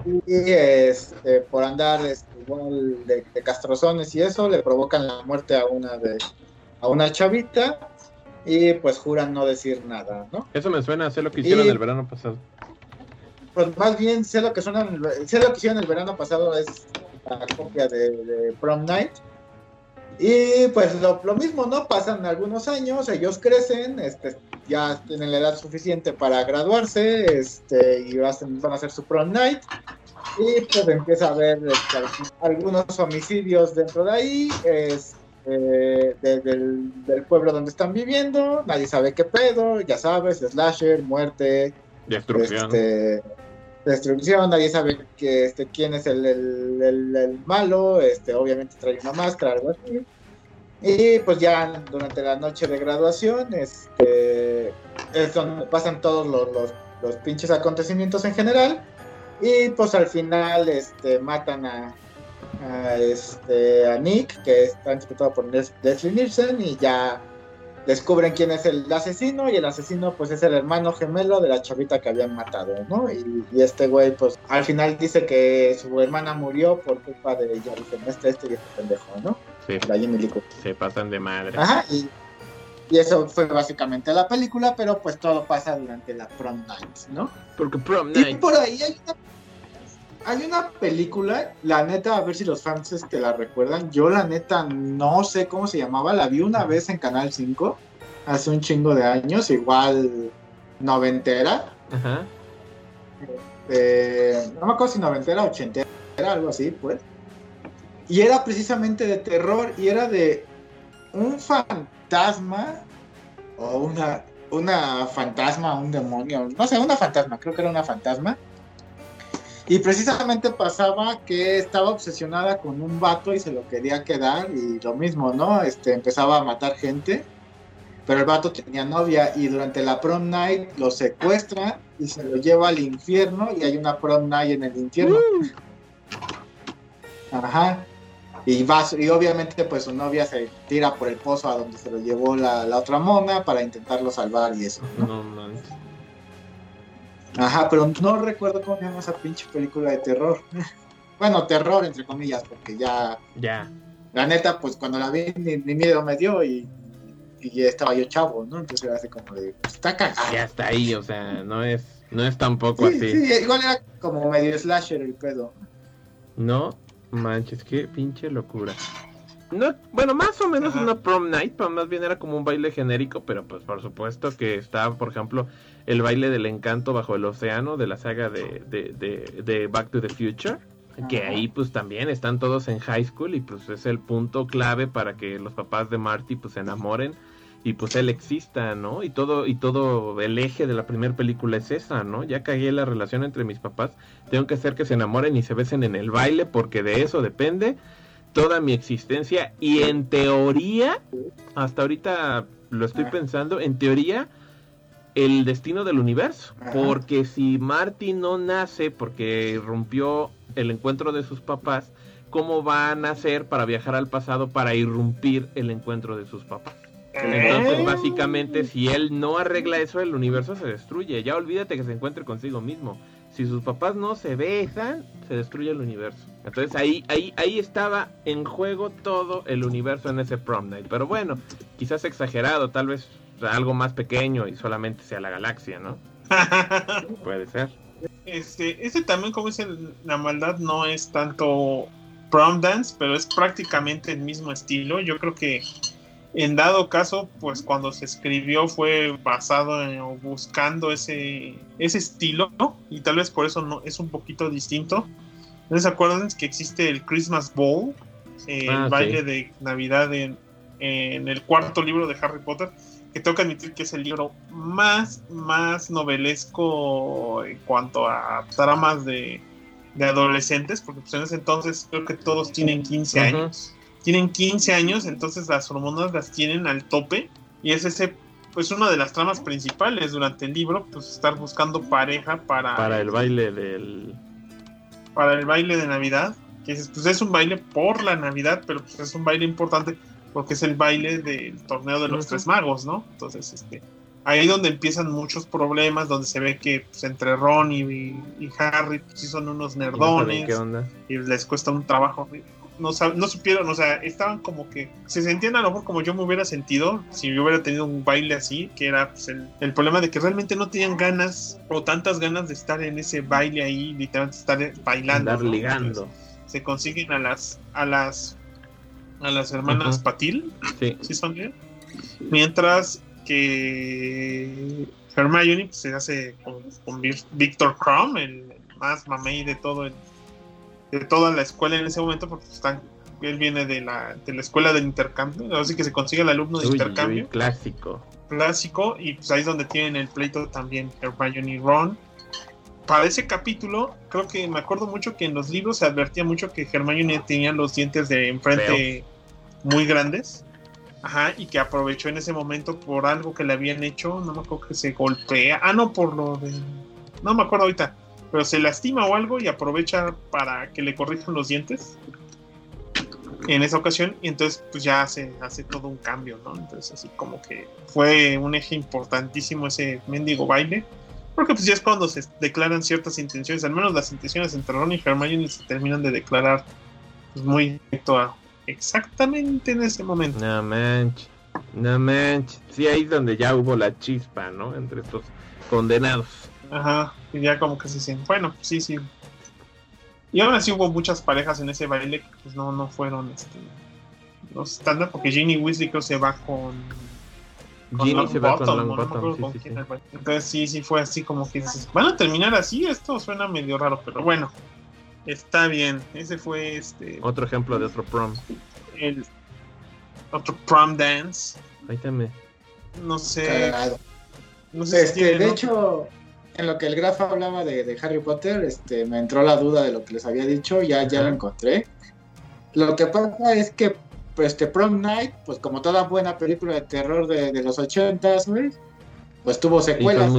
Y este, por andar este, igual de, de castrozones y eso, le provocan la muerte a una de a una chavita y pues juran no decir nada, ¿no? Eso me suena a hacer lo que hicieron Y- el verano pasado. Pues más bien sé lo que suena, sé lo que hicieron el verano pasado es la copia de, de Prom Night. Y pues lo, lo mismo, ¿no? Pasan algunos años, ellos crecen, este, ya tienen la edad suficiente para graduarse, este, y hacen- van a hacer su Prom Night. Y pues empieza a haber este, al- algunos homicidios dentro de ahí, es, eh, de- del, del pueblo donde están viviendo, nadie sabe qué pedo, ya sabes, slasher, muerte, Destrucción. este, destrucción, nadie sabe este, quién es el, malo, este, obviamente trae una máscara, algo así. Y pues ya durante la noche de graduación, este, es donde pasan todos los, pinches acontecimientos en general. Y pues al final matan a, Nick, que está interpretado por Les- Leslie Nielsen, y ya descubren quién es el asesino y el asesino pues es el hermano gemelo de la chavita que habían matado, ¿no? Y, y este güey pues al final dice que su hermana murió por culpa de ella, dicen este, este y este pendejo, ¿no? Sí, La Jimmy se pasan de madre. Ajá, y, y eso fue básicamente la película, pero pues todo pasa durante la prom night, ¿no? Porque prom Y night. por ahí hay una, hay una película, la neta, a ver si los fans este, la recuerdan. Yo, la neta, no sé cómo se llamaba. La vi una vez en Canal 5, hace un chingo de años, igual noventera. Ajá. eh, no me acuerdo si noventera, ochentera, algo así, pues. Y era precisamente de terror y era de un fantasma o una, una fantasma, un demonio, no sé, una fantasma, creo que era una fantasma. Y precisamente pasaba que estaba obsesionada con un vato y se lo quería quedar y lo mismo, ¿no? Este, empezaba a matar gente, pero el vato tenía novia y durante la prom night lo secuestra y se lo lleva al infierno y hay una prom night en el infierno. Ajá. Y va, y obviamente pues su novia se tira por el pozo a donde se lo llevó la, la otra mona para intentarlo salvar y eso. ¿no? No manches. Ajá, pero no recuerdo cómo se llama esa pinche película de terror. bueno, terror entre comillas, porque ya, Ya. la neta, pues cuando la vi ni, ni miedo me dio y, y estaba yo chavo, ¿no? Entonces era así como de, pues, está cagada. Ya está ahí, o sea, no es, no es tampoco Sí, así. sí, igual era como medio slasher el pedo. No manches, qué pinche locura. No, bueno, más o menos Ajá. una prom night, pero más bien era como un baile genérico, pero pues por supuesto que está, por ejemplo, el baile del encanto bajo el océano de la saga de, de, de, de Back to the Future, que ahí pues también están todos en high school y pues es el punto clave para que los papás de Marty pues se enamoren y pues él exista, ¿no? Y todo y todo el eje de la primera película es esa, ¿no? Ya cagué la relación entre mis papás, tengo que hacer que se enamoren y se besen en el baile porque de eso depende toda mi existencia y en teoría, hasta ahorita lo estoy pensando, en teoría el destino del universo, Ajá. porque si Marty no nace porque rompió el encuentro de sus papás, cómo van a hacer para viajar al pasado para irrumpir el encuentro de sus papás. Entonces, básicamente, si él no arregla eso, el universo se destruye. Ya olvídate que se encuentre consigo mismo. Si sus papás no se besan, se destruye el universo. Entonces ahí, ahí, ahí estaba en juego todo el universo en ese prom night. Pero bueno, quizás exagerado, tal vez algo más pequeño y solamente sea la galaxia, ¿no? Puede ser. Este, ese también, como dice la maldad, no es tanto prom dance, pero es prácticamente el mismo estilo. Yo creo que en dado caso, pues cuando se escribió fue basado en, o buscando ese, ese estilo, y tal vez por eso no es un poquito distinto. ¿No se acuerdan que existe el Christmas Bowl, eh, el Ah, baile sí. de Navidad en, en el cuarto libro de Harry Potter? Que tengo que admitir que es el libro más, más novelesco en cuanto a tramas de, de adolescentes, porque pues en ese entonces creo que todos tienen 15 Ujú. años tienen 15 años, entonces las hormonas las tienen al tope y es ese pues una de las tramas principales durante el libro, pues estar buscando pareja para Para el baile del... para el baile de Navidad, que es, pues es un baile por la Navidad, pero pues es un baile importante porque es el baile del torneo de los tres magos, ¿no? Entonces, este ahí donde empiezan muchos problemas, donde se ve que pues, entre Ron y, y Harry pues, sí son unos y no saben nerdones ¿Qué onda? y les cuesta un trabajo. No, no supieron, o sea, estaban como que se sentían a lo mejor como yo me hubiera sentido si yo hubiera tenido un baile así, que era pues, el, el problema de que realmente no tenían ganas o tantas ganas de estar en ese baile ahí, literalmente estar bailando. Andar ¿no? ligando. Entonces, se consiguen a las a las a las hermanas. Patil, Sí. ¿sí son bien? Mientras que Hermione pues, se hace con, con Victor Crumb, el más mamey de todo el, de toda la escuela en ese momento, porque están, él viene de la, de la escuela del intercambio, así que se consigue el alumno de Uy, intercambio uy, clásico. clásico y pues ahí es donde tienen el pleito también Hermione y Ron. Para ese capítulo, creo que me acuerdo mucho que en los libros se advertía mucho que Hermione tenía los dientes de enfrente muy grandes. Ajá, y que aprovechó en ese momento por algo que le habían hecho, no me acuerdo que se golpea, ah no, por lo de, no me acuerdo ahorita, pero se lastima o algo y aprovecha para que le corrijan los dientes en esa ocasión y entonces pues ya hace, hace todo un cambio, ¿no? Entonces así como que fue un eje importantísimo ese mendigo baile, porque pues ya es cuando se declaran ciertas intenciones, al menos las intenciones entre Ron y Hermione se terminan de declarar pues, muy exactamente en ese momento. No manches. No manches. Sí, ahí es donde ya hubo la chispa, ¿no? Entre estos condenados. Ajá, y ya como que se sienten, bueno, sí, sí. Y aún así hubo muchas parejas en ese baile que pues no, no fueron este, los estándar, porque Ginny Weasley creo se va con... con Ginny se va con no con sí, quién sí. Entonces sí, sí fue así como que dices, van a terminar así, esto suena medio raro, pero bueno, está bien. Ese fue este Otro ejemplo de otro prom. el otro prom dance. Ahí también. No sé, Cagado. no sé si Este, de hecho, en lo que el Graf hablaba de, de Harry Potter, este, me entró la duda de lo que les había dicho, ya, ya lo encontré. Lo que pasa es que pues, este Prom Night, pues como toda buena película de terror de, de los ochentas, güey, pues tuvo ¿Y secuelas.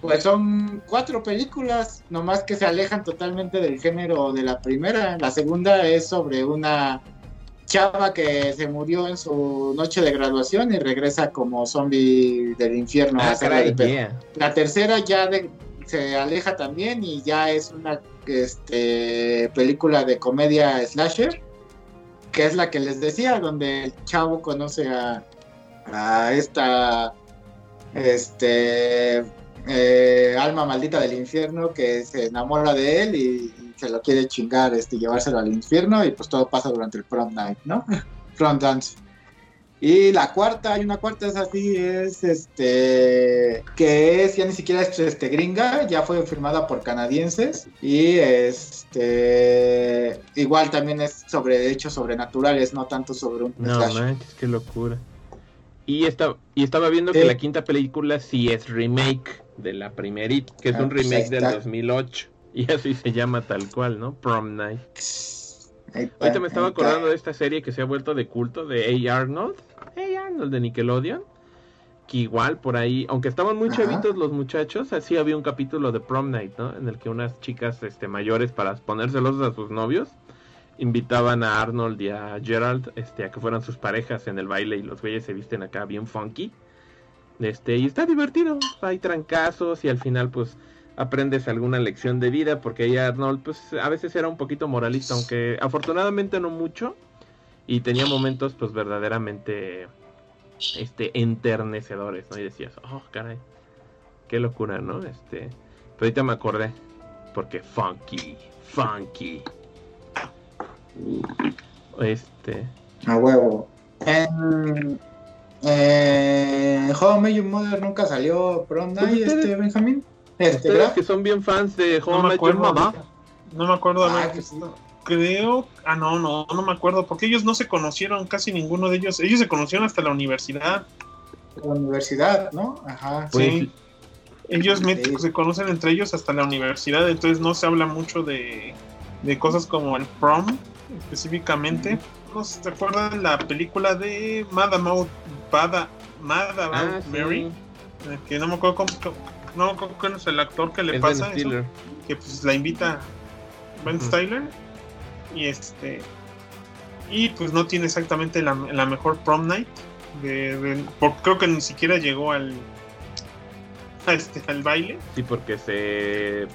Pues son cuatro películas, nomás que se alejan totalmente del género de la primera. La segunda es sobre una chava que se murió en su noche de graduación y regresa como zombie del infierno a Ah, caray, de yeah. La tercera ya de- se aleja también y ya es una este, película de comedia slasher, que es la que les decía, donde el chavo conoce a, a esta este eh, alma maldita del infierno que se enamora de él y se lo quiere chingar, este, llevárselo al infierno y pues todo pasa durante el prom night, ¿no? prom dance. Y la cuarta, hay una cuarta, es así, es este, que es, ya ni siquiera es este, gringa, ya fue firmada por canadienses y este, igual también es sobre hechos sobrenaturales, no tanto sobre un No manches, qué locura. Y, esta, y estaba viendo que Sí. la quinta película sí es remake de la primerita, que es Ah, un pues ahí remake del está. 2008. Y así se llama tal cual, ¿no? Prom Night. Ahorita me estaba acordando de esta serie que se ha vuelto de culto de A. Arnold. A. Arnold de Nickelodeon. que igual por ahí, aunque estaban muy chavitos los muchachos, así había un capítulo de Prom Night, ¿no? En el que unas chicas este, mayores, para ponérselos a sus novios, invitaban a Arnold y a Gerald este, a que fueran sus parejas en el baile y los güeyes se visten acá bien funky. Este, y está divertido, hay trancazos y al final pues aprendes alguna lección de vida porque ahí Arnold pues a veces era un poquito moralista, aunque afortunadamente no mucho y tenía momentos pues verdaderamente este enternecedores, ¿no? Y decías, "Oh, caray. Qué locura, ¿no? Este, pero ahorita me acordé porque funky, funky. Este, A huevo. En, eh, How Mother nunca salió Prom Night, Pues este Benjamín. Este, que son bien fans de How No I me acuerdo, No me acuerdo Ah, que. Creo. Ah, no, no, no me acuerdo. Porque ellos no se conocieron, casi ninguno de ellos. Ellos se conocieron hasta la universidad. La universidad, ¿no? Ajá. Pues, Sí. Ellos me- Sí. se conocen entre ellos hasta la universidad. Entonces no se habla mucho de, de cosas como el prom, específicamente. No sé, ¿te acuerdas de la película de Mad About, Bad- Mad About ah, sí, Mary? Eh, Que no me acuerdo cómo. No quién es el actor que le es pasa eso. Que pues la invita Ben. Styler y este y pues no tiene exactamente la, la mejor prom night de, creo que ni siquiera llegó al a este al baile Sí, porque se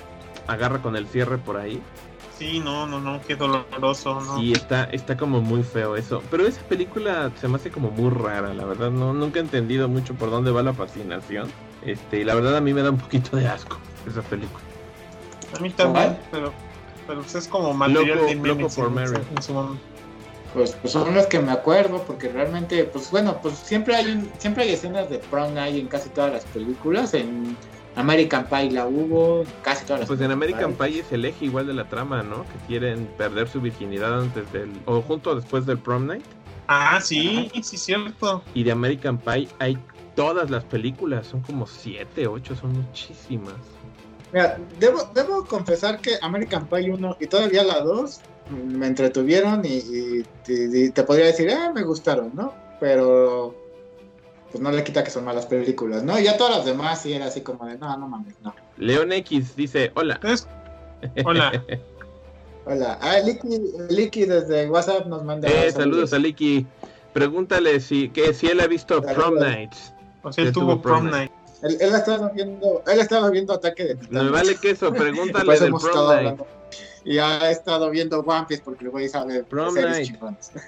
agarra con el cierre por ahí. sí no no no qué doloroso no Sí, está, está como muy feo eso. Pero esa película se me hace como muy rara, la verdad. No, nunca he entendido mucho por dónde va la fascinación. Este, y la verdad a mí me da un poquito de asco esa película. a mí también pero pero pues es como material Loco- de Loco memes por en, Mary. en su momento. Pues, pues son los que me acuerdo, porque realmente, pues bueno, pues siempre hay un, siempre hay escenas de prom night en casi todas las películas. En American Pie la hubo, en casi todas las Pues en American Pie. Pie es el eje igual de la trama, ¿no? Que quieren perder su virginidad antes del... o junto o después del prom night. Ah sí sí cierto Y de American Pie hay todas las películas, son como siete, ocho, son muchísimas. Mira, debo, debo confesar que American Pie 1 y todavía la 2 mm, me entretuvieron y, y- y- y te podría decir, eh, me gustaron, ¿no? Pero pues no le quita que son malas películas, ¿no? Y ya todas las demás sí era así como de, no, no mames, no. Leon X dice, hola. Hola Hola, ah, Licky desde WhatsApp nos manda Eh, saludos a Liki. Pregúntale si, que, si él ha visto. Prom Nights. o sea Ya tuvo prom prom night Él, él estaba viendo, él estaba viendo Ataque de No me Titanes. vale queso, pregúntale del Prom Night. hablando. Y ha estado viendo One Piece porque el güey sabe Prom Night.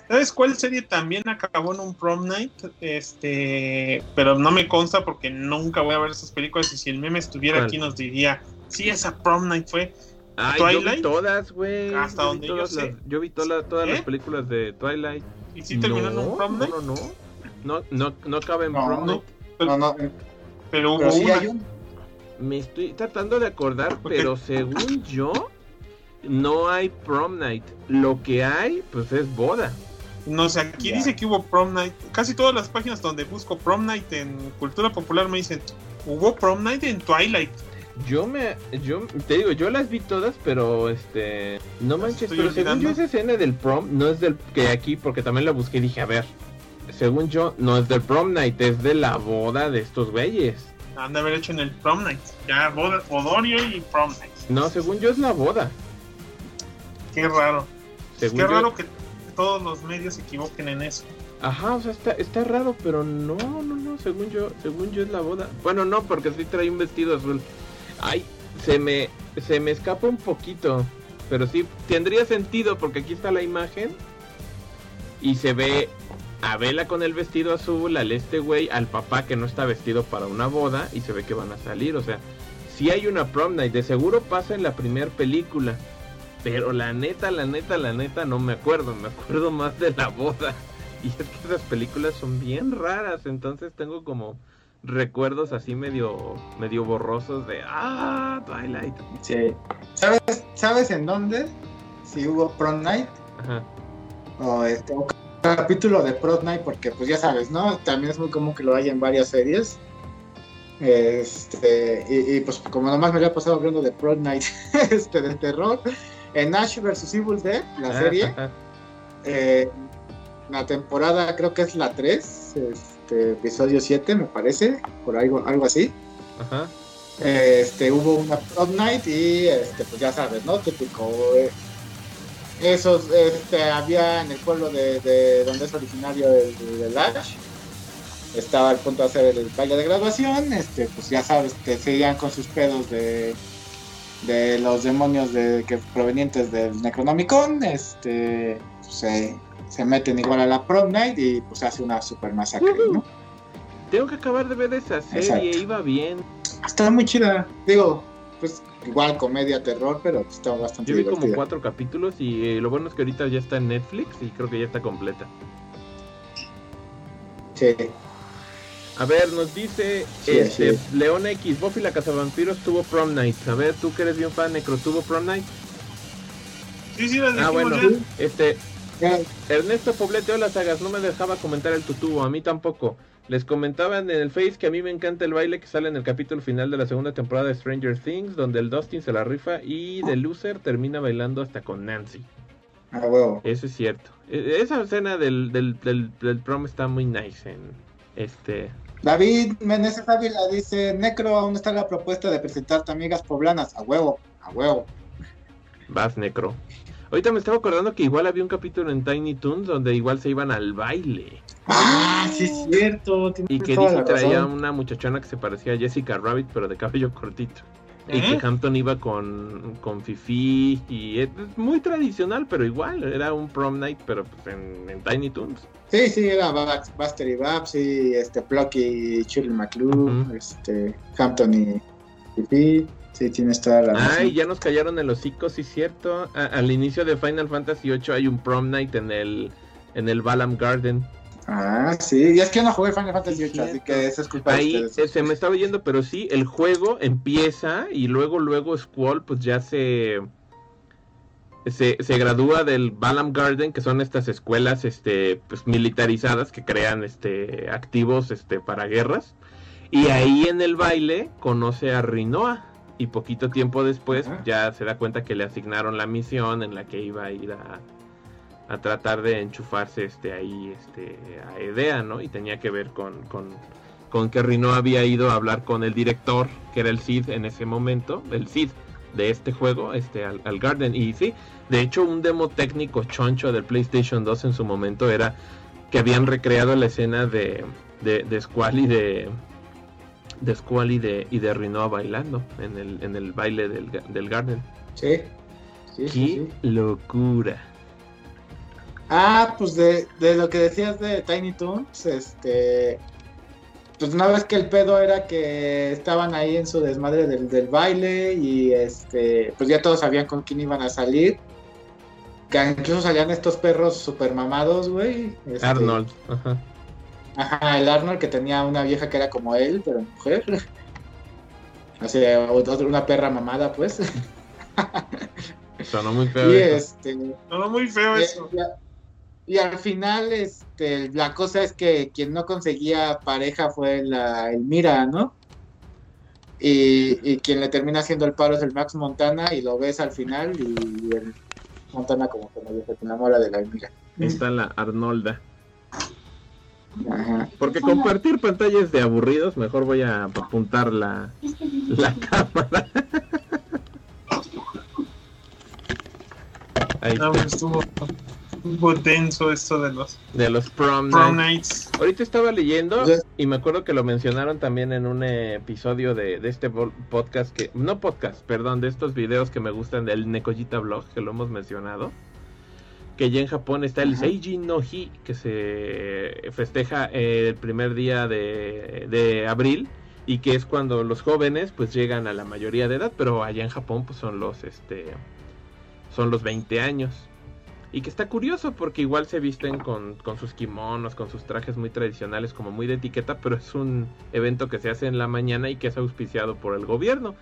¿Sabes cuál serie también acabó en un prom night? Este, pero no me consta porque nunca voy a ver esas películas y si el meme estuviera ¿Cuál? aquí nos diría, sí, esa prom night fue. Ay, yo vi Twilight. todas, güey. Hasta Yo donde yo sé. las- Yo vi todas, todas ¿Eh? las películas de Twilight. ¿Y si terminó en un prom night? no, no. No, no, no cabe en No, Prom no. Night. No, no, Pero hubo pero sí una. hay un. Me estoy tratando de acordar, pero según yo, no hay Prom Night. Lo que hay, pues es boda. No sé, aquí dice que hubo prom night. Casi todas las páginas donde busco prom night en cultura popular me dicen, hubo prom night en Twilight. Yo me, yo te digo, yo las vi todas, pero este, no manches, pero según yo esa escena del prom no es del que aquí, porque también la busqué y dije, a ver, según yo no es del prom night, es de la boda de estos güeyes. Han de haber hecho en el prom night. Ya, boda, Odorio y prom night. No, según yo es la boda. Qué raro. Según Qué yo- raro que todos los medios se equivoquen en eso. Ajá, o sea, está, está raro, pero no, no, no, según yo, según yo es la boda. Bueno, no, porque sí trae un vestido azul. Ay, se me, se me escapa un poquito, pero sí tendría sentido porque aquí está la imagen y se ve a Vela con el vestido azul, al este güey, al papá que no está vestido para una boda y se ve que van a salir, o sea, sí hay una prom night, de seguro pasa en la primera película. Pero la neta, la neta, la neta, no me acuerdo. Me acuerdo más de la boda. Y es que esas películas son bien raras. Entonces tengo como recuerdos así medio, medio borrosos de ah, Twilight. Sí. ¿Sabes, ¿Sabes en dónde? Si hubo Prom Night Ajá. o, este, capítulo de Prom Night, porque pues ya sabes, ¿no? También es muy común que lo haya en varias series. Este, y, y, pues como nomás me lo he pasado hablando de Prom Night este, de terror, en Ash vs. Evil Dead, la Ah, serie, ajá. eh, la temporada creo que es la 3, este, episodio 7, me parece, por algo, algo así. Ajá. Este, hubo una Prom Night y este, pues ya sabes, ¿no? Típico. eh, esos, este, había en el pueblo de, de donde es originario el, el Ash. Estaba al punto de hacer el baile de graduación, este, pues ya sabes, que seguían con sus pedos de, de los demonios de, que provenientes del Necronomicon, este, pues, se, se meten igual a la prom night y pues hace una super masacre, ¿no? Tengo que acabar de ver esa serie, Exacto. iba bien. Está muy chida, digo, pues igual comedia, terror, pero pues, está bastante Yo vi como cuatro capítulos y eh, lo bueno es que ahorita ya está en Netflix y creo que ya está completa. Sí. A ver, nos dice Sí, este, así León X, Buffy la Cazavampiros tuvo Prom Night. A ver, tú que eres bien fan, Necro, ¿tuvo Prom Night? Sí, sí, las Ah, bueno, ya. este, Ernesto Poblete, hola sagas, no me dejaba comentar el tutubo, a mí tampoco. Les comentaban en el Face que a mí me encanta el baile que sale en el capítulo final de la segunda temporada de Stranger Things, donde el Dustin se la rifa y The Loser termina bailando hasta con Nancy. a huevo. Eso es cierto. E- Esa escena del, del, del, del prom está muy nice en este... David Meneses Ávila dice, Necro, aún está la propuesta de presentarte amigas poblanas. A huevo, a huevo. Vas, Necro. Ahorita me estaba acordando que igual había un capítulo en Tiny Toons donde igual se iban al baile. Ah, sí es cierto. tienes Y que Dizzy traía razón. una muchachona que se parecía a Jessica Rabbit, pero de cabello cortito. Y ¿Eh? que Hampton iba con, con Fifi. Y es muy tradicional, pero igual. Era un prom night, pero pues en, en Tiny Toons. Sí, sí, era Bax- Buster y Babs y este, Plucky y Shirley McClure, este, Hampton y Fifi. Sí, tienes toda la razón. Ay, ya nos callaron el hocico, sí, cierto. A- al inicio de Final Fantasy VIII hay un prom night en el, en el Balam Garden. Ah, sí, y es que yo no jugué Final Fantasy Sí, VIII, así que eso es culpa de Ahí ustedes. eh, se me estaba yendo, pero sí, el juego empieza y luego, luego Squall pues ya se, se, se gradúa del Balam Garden, que son estas escuelas este, pues, militarizadas que crean este, activos este, para guerras. Y ahí en el baile conoce a Rinoa. Y poquito tiempo después Ajá. ya se da cuenta que le asignaron la misión en la que iba a ir a, a tratar de enchufarse este ahí este a Edea, ¿no? Y tenía que ver con, con, con que Rino había ido a hablar con el director, que era el Cid en ese momento, el Cid de este juego, este al, al Garden. Y sí, de hecho un demo técnico choncho del PlayStation 2 en su momento era que habían recreado la escena de, de, de Squall y de de Squall y de, y de Rinoa bailando en el, en el baile del, del Garden. Sí, sí, sí, ¡Qué sí. locura! Ah, pues de, de lo que decías de Tiny Toons, este. Pues una vez que el pedo era que estaban ahí en su desmadre del, del baile y este. Pues ya todos sabían con quién iban a salir. Que incluso salían estos perros super mamados, güey. este, Arnold. Ajá. Ajá, el Arnold que tenía una vieja que era como él, pero mujer. O sea, otra- una perra mamada, pues. Sonó muy feo. Y eso. este. No, muy feo Y, eso. y al final, este, la cosa es que quien no conseguía pareja fue la Elmira, ¿no? Y, y quien le termina haciendo el paro es el Max Montana y lo ves al final y el Montana como que medio se enamora de la Elmira. Está la Arnolda. Ajá. Porque compartir pantallas de aburridos, mejor voy a apuntar la, la cámara. Ahí No, está, estuvo, estuvo denso esto de los de los prom, prom nights. nights. Ahorita estaba leyendo y me acuerdo que lo mencionaron también en un episodio de, de este podcast que no podcast, perdón, de estos videos que me gustan del Nekoyita Blog que lo hemos mencionado. Que ya en Japón está el Ajá. Seijin no Hi que se festeja eh, el primer día de, de abril y que es cuando los jóvenes pues llegan a la mayoría de edad, pero allá en Japón pues son los este son los 20 años. Y que está curioso porque igual se visten con, con sus kimonos, con sus trajes muy tradicionales, como muy de etiqueta, pero es un evento que se hace en la mañana y que es auspiciado por el gobierno.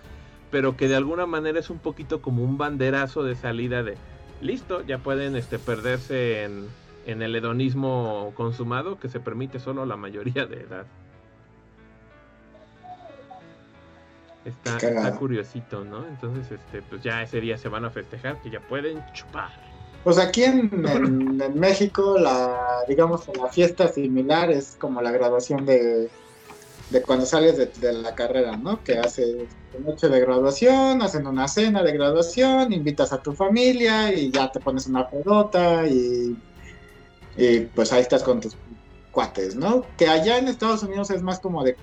Pero que de alguna manera es un poquito como un banderazo de salida de listo, ya pueden este, perderse en, en el hedonismo consumado que se permite solo a la mayoría de edad. Está, curiosito, ¿no? Entonces, este, pues ya ese día se van a festejar, que ya pueden chupar. Pues aquí en, en, en México, la, digamos, la fiesta similar es como la graduación de, de cuando sales de, de la carrera, ¿no? Que haces noche de graduación, hacen una cena de graduación, invitas a tu familia y ya te pones una pedota y, y pues ahí estás con tus cuates, ¿no? Que allá en Estados Unidos es más como de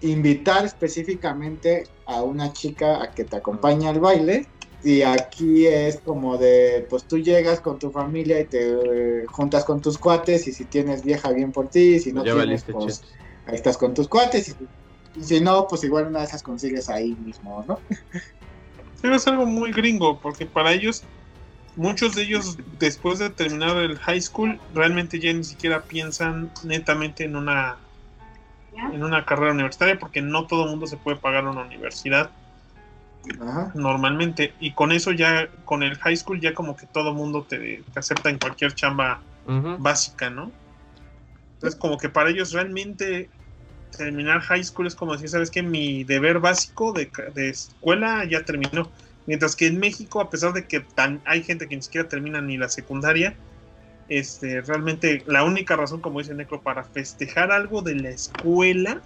invitar específicamente a una chica a que te acompañe al baile. Y aquí es como de, pues tú llegas con tu familia y te eh, juntas con tus cuates y si tienes vieja bien por ti, si no ya tienes, pues. Ahí estás con tus cuates y, y si no, pues igual una de esas consigues ahí mismo, ¿no? Pero es algo muy gringo, porque para ellos, muchos de ellos, después de terminar el high school, realmente ya ni siquiera piensan netamente en una en una carrera universitaria, porque no todo el mundo se puede pagar una universidad Ajá. normalmente. Y con eso ya, con el high school, ya como que todo el mundo te, te acepta en cualquier chamba básica, ¿no? Entonces, como que para ellos realmente terminar high school es como decir, ¿sabes qué? Mi deber básico de, de escuela ya terminó. Mientras que en México, a pesar de que tan, hay gente que ni siquiera termina ni la secundaria, este, realmente la única razón, como dice Necro, para festejar algo de la escuela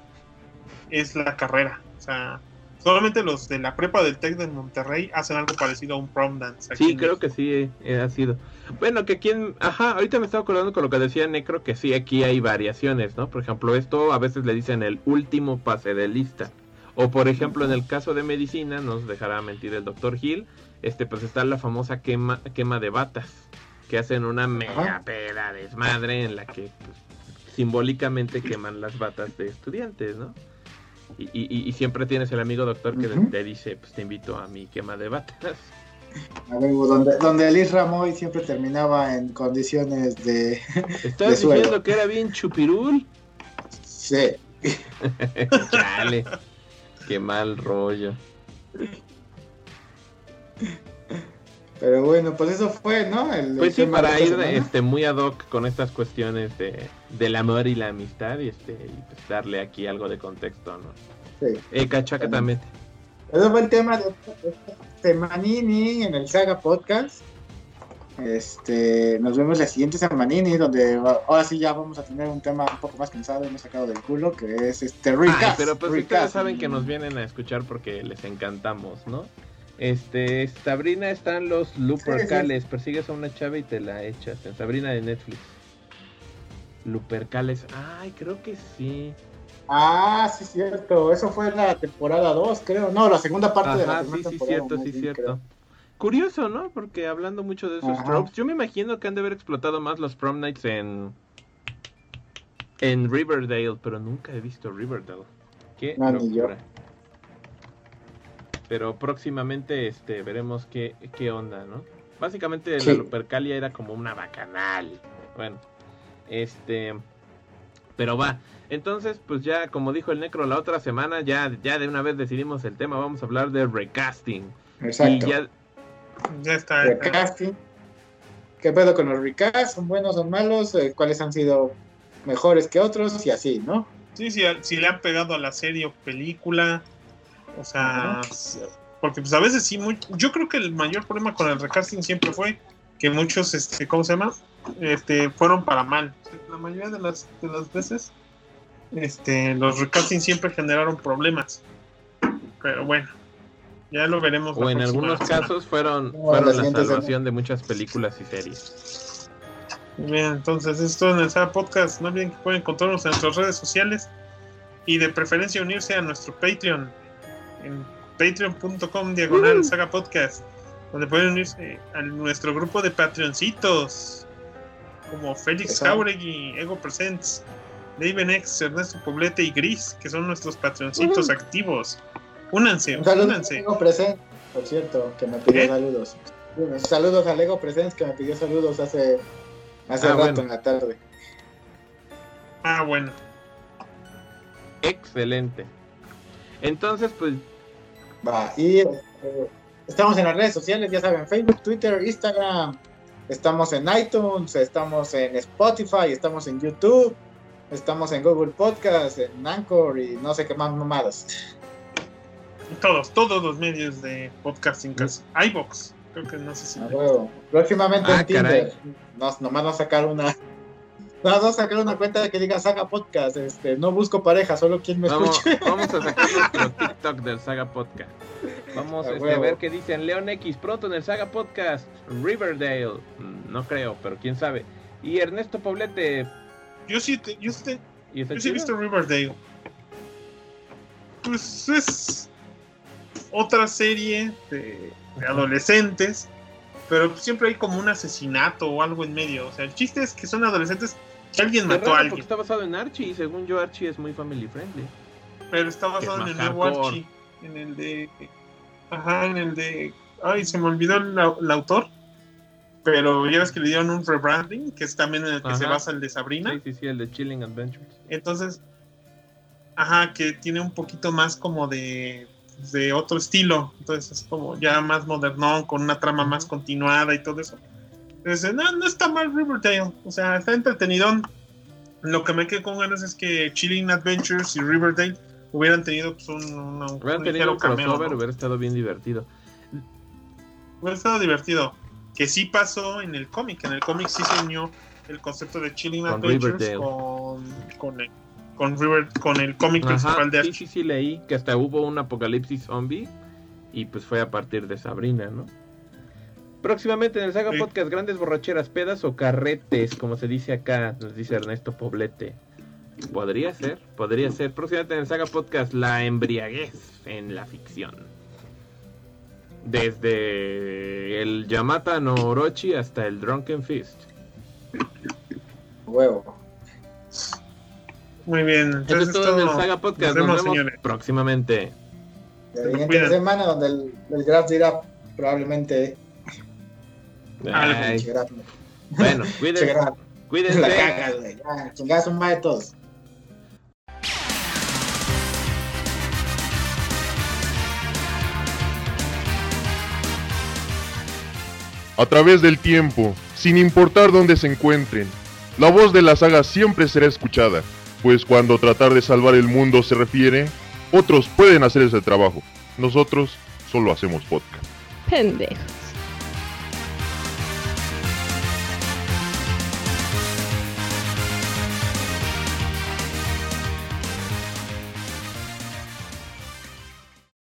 es la carrera. O sea, solamente los de la prepa del TEC de Monterrey hacen algo parecido a un prom dance. aquí Sí, creo México. que sí eh, ha sido. Bueno, que aquí en... Ajá, ahorita me estaba acordando con lo que decía Necro, que sí, aquí hay variaciones, ¿no? Por ejemplo, esto a veces le dicen el último pase de lista. O por ejemplo, en el caso de medicina, nos dejará mentir el doctor Hill, este pues está la famosa quema, quema de batas, que hacen una mega peda desmadre en la que pues, simbólicamente queman las batas de estudiantes, ¿no? Y, y- y siempre tienes el amigo doctor que Ujú. te dice, pues te invito a mi quema de batas. A ver, donde, donde Liz Ramoy siempre terminaba en condiciones de... ¿Estás De suelo. diciendo que era bien chupirul? Sí. Chale. Qué mal rollo. Pero bueno, pues eso fue, ¿no? El, Pues el sí, para ir este, muy ad hoc con estas cuestiones de, del amor y la amistad y, este, y pues darle aquí algo de contexto, ¿no? Sí. Eh, cachaca también. Ese fue el tema de esta semanini en el Saga Podcast. Este, nos vemos la siguiente semanini, donde ahora sí ya vamos a tener un tema un poco más cansado y no sacado del culo, que es este Ay, recast. pero pues recast. ustedes saben que nos vienen a escuchar porque les encantamos, ¿no? Este, Sabrina están los Lupercales. Persigues a una chava y te la echas. En Sabrina de Netflix. Lupercales. Ay, creo que sí. Ah, sí, cierto. Eso fue en la temporada 2, creo. No, la segunda parte de la primera sí, sí, temporada. cierto, más sí, bien, cierto. creo. Curioso, ¿no? Porque hablando mucho de esos Ajá. tropes, yo me imagino que han de haber explotado más los prom nights en en Riverdale, pero nunca he visto Riverdale. Qué No, ni yo. Pero próximamente este veremos qué, qué onda, ¿no? Básicamente Sí. la Lupercalia era como una bacanal. Bueno, este pero va. Entonces, pues ya como dijo el Necro la otra semana, ya ya de una vez decidimos el tema, vamos a hablar de recasting. Exacto. Y ya Ya está. Recasting. ¿Qué pedo con los recasts? ¿Son buenos, son malos? Eh, ¿Cuáles han sido mejores que otros? Y así, ¿no? Sí, sí, si le han pegado a la serie o película. O sea, Ajá. porque pues a veces sí, muy- yo creo que el mayor problema con el recasting siempre fue que muchos, este, ¿cómo se llama? Este, fueron para mal. La mayoría de las, de las veces, este, los recasting siempre generaron problemas. Pero bueno, ya lo veremos. O en algunos semana. casos fueron, No, fueron la salvación de muchas películas y series. Bien, entonces esto en el Saga Podcast. No olviden que pueden encontrarnos en nuestras redes sociales y de preferencia unirse a nuestro Patreon en patreon.com diagonal Uh. Saga Podcast, donde pueden unirse a nuestro grupo de Patreoncitos como Félix. Jauregui, Ego Presents, David X, Ernesto Poblete y Gris, que son nuestros Patreoncitos Uh. activos. Únanse, Un saludo a únanse. Lego Presents, por cierto, que me pidió ¿Eh? saludos. Bueno, Saludos a Lego Presents, que me pidió saludos hace, hace Ah, rato bueno. en la tarde. Ah, bueno. Excelente. Entonces, pues, Va, y eh, estamos en las redes sociales, ya saben, Facebook, Twitter, Instagram, estamos en iTunes, estamos en Spotify, estamos en YouTube, estamos en Google Podcast, en Anchor y no sé qué más mamadas. Todos, todos los medios de podcasting casi. iBox. Creo que no sé si. A. Próximamente Ah, en Tinder. caray. Nos, nomás nos sacar una. Vamos a sacar una cuenta que diga Saga Podcast. Este, no busco pareja, solo quien me Vamos, escuche. vamos a sacar nuestro TikTok del Saga Podcast. Vamos A este, a ver qué dicen Leon X pronto en el Saga Podcast. Riverdale. Mm, No creo, pero quién sabe. Y Ernesto Poblete. Yo sí, te- yo, sí te- ¿Y está yo sí he visto Riverdale. Pues es otra serie de, de adolescentes, pero siempre hay como un asesinato o algo en medio. O sea, el chiste es que son adolescentes que alguien mató raro, a porque alguien, está basado en Archie y según yo Archie es muy family friendly. pero está basado en el nuevo. Archie, en el de. Ajá, en el de. Ay, se me olvidó el, au- el autor. Pero ya ves que le dieron un rebranding, que es también en el que se basa el de Sabrina. Sí, sí, sí, el de Chilling Adventures. Entonces, ajá, que tiene un poquito más como de, de otro estilo. Entonces es como ya más modernón, con una trama más continuada y todo eso. Entonces, no, no está mal Riverdale. O sea, está entretenidón. Lo que me quedé con ganas es que Chilling Adventures y Riverdale hubieran tenido pues, un, un Hubieran tenido un cameo. crossover, ¿no? hubiera estado bien divertido. Hubiera estado divertido. Que sí pasó en el cómic. En el cómic sí se unió el concepto de Chilling Con Adventures con, con, el, con, River, con el cómic Ajá, principal de sí, Archie. sí, sí, leí que hasta hubo un apocalipsis zombie y pues fue a partir de Sabrina, ¿no? Próximamente en el Saga Sí. Podcast, grandes borracheras, pedas o carretes, como se dice acá, nos dice Ernesto Poblete. Podría ser, podría ser. Próximamente en el Saga Podcast, la embriaguez en la ficción. Desde el Yamata no Orochi hasta el Drunken Fist. Huevo. Muy bien. Eso Entonces es todo en el. Saga Podcast. Nos Nos vemos, señores. próximamente. La siguiente semana donde el, el Graf dirá probablemente. Algo, Ay, bueno, cuídense. Cuídense. La cagas, güey. Ya, un madre todos. A través del tiempo, sin importar dónde se encuentren. La voz de la saga siempre será escuchada, pues cuando tratar de salvar el mundo se refiere, otros pueden hacer ese trabajo. Nosotros solo hacemos podcast. Pendejo.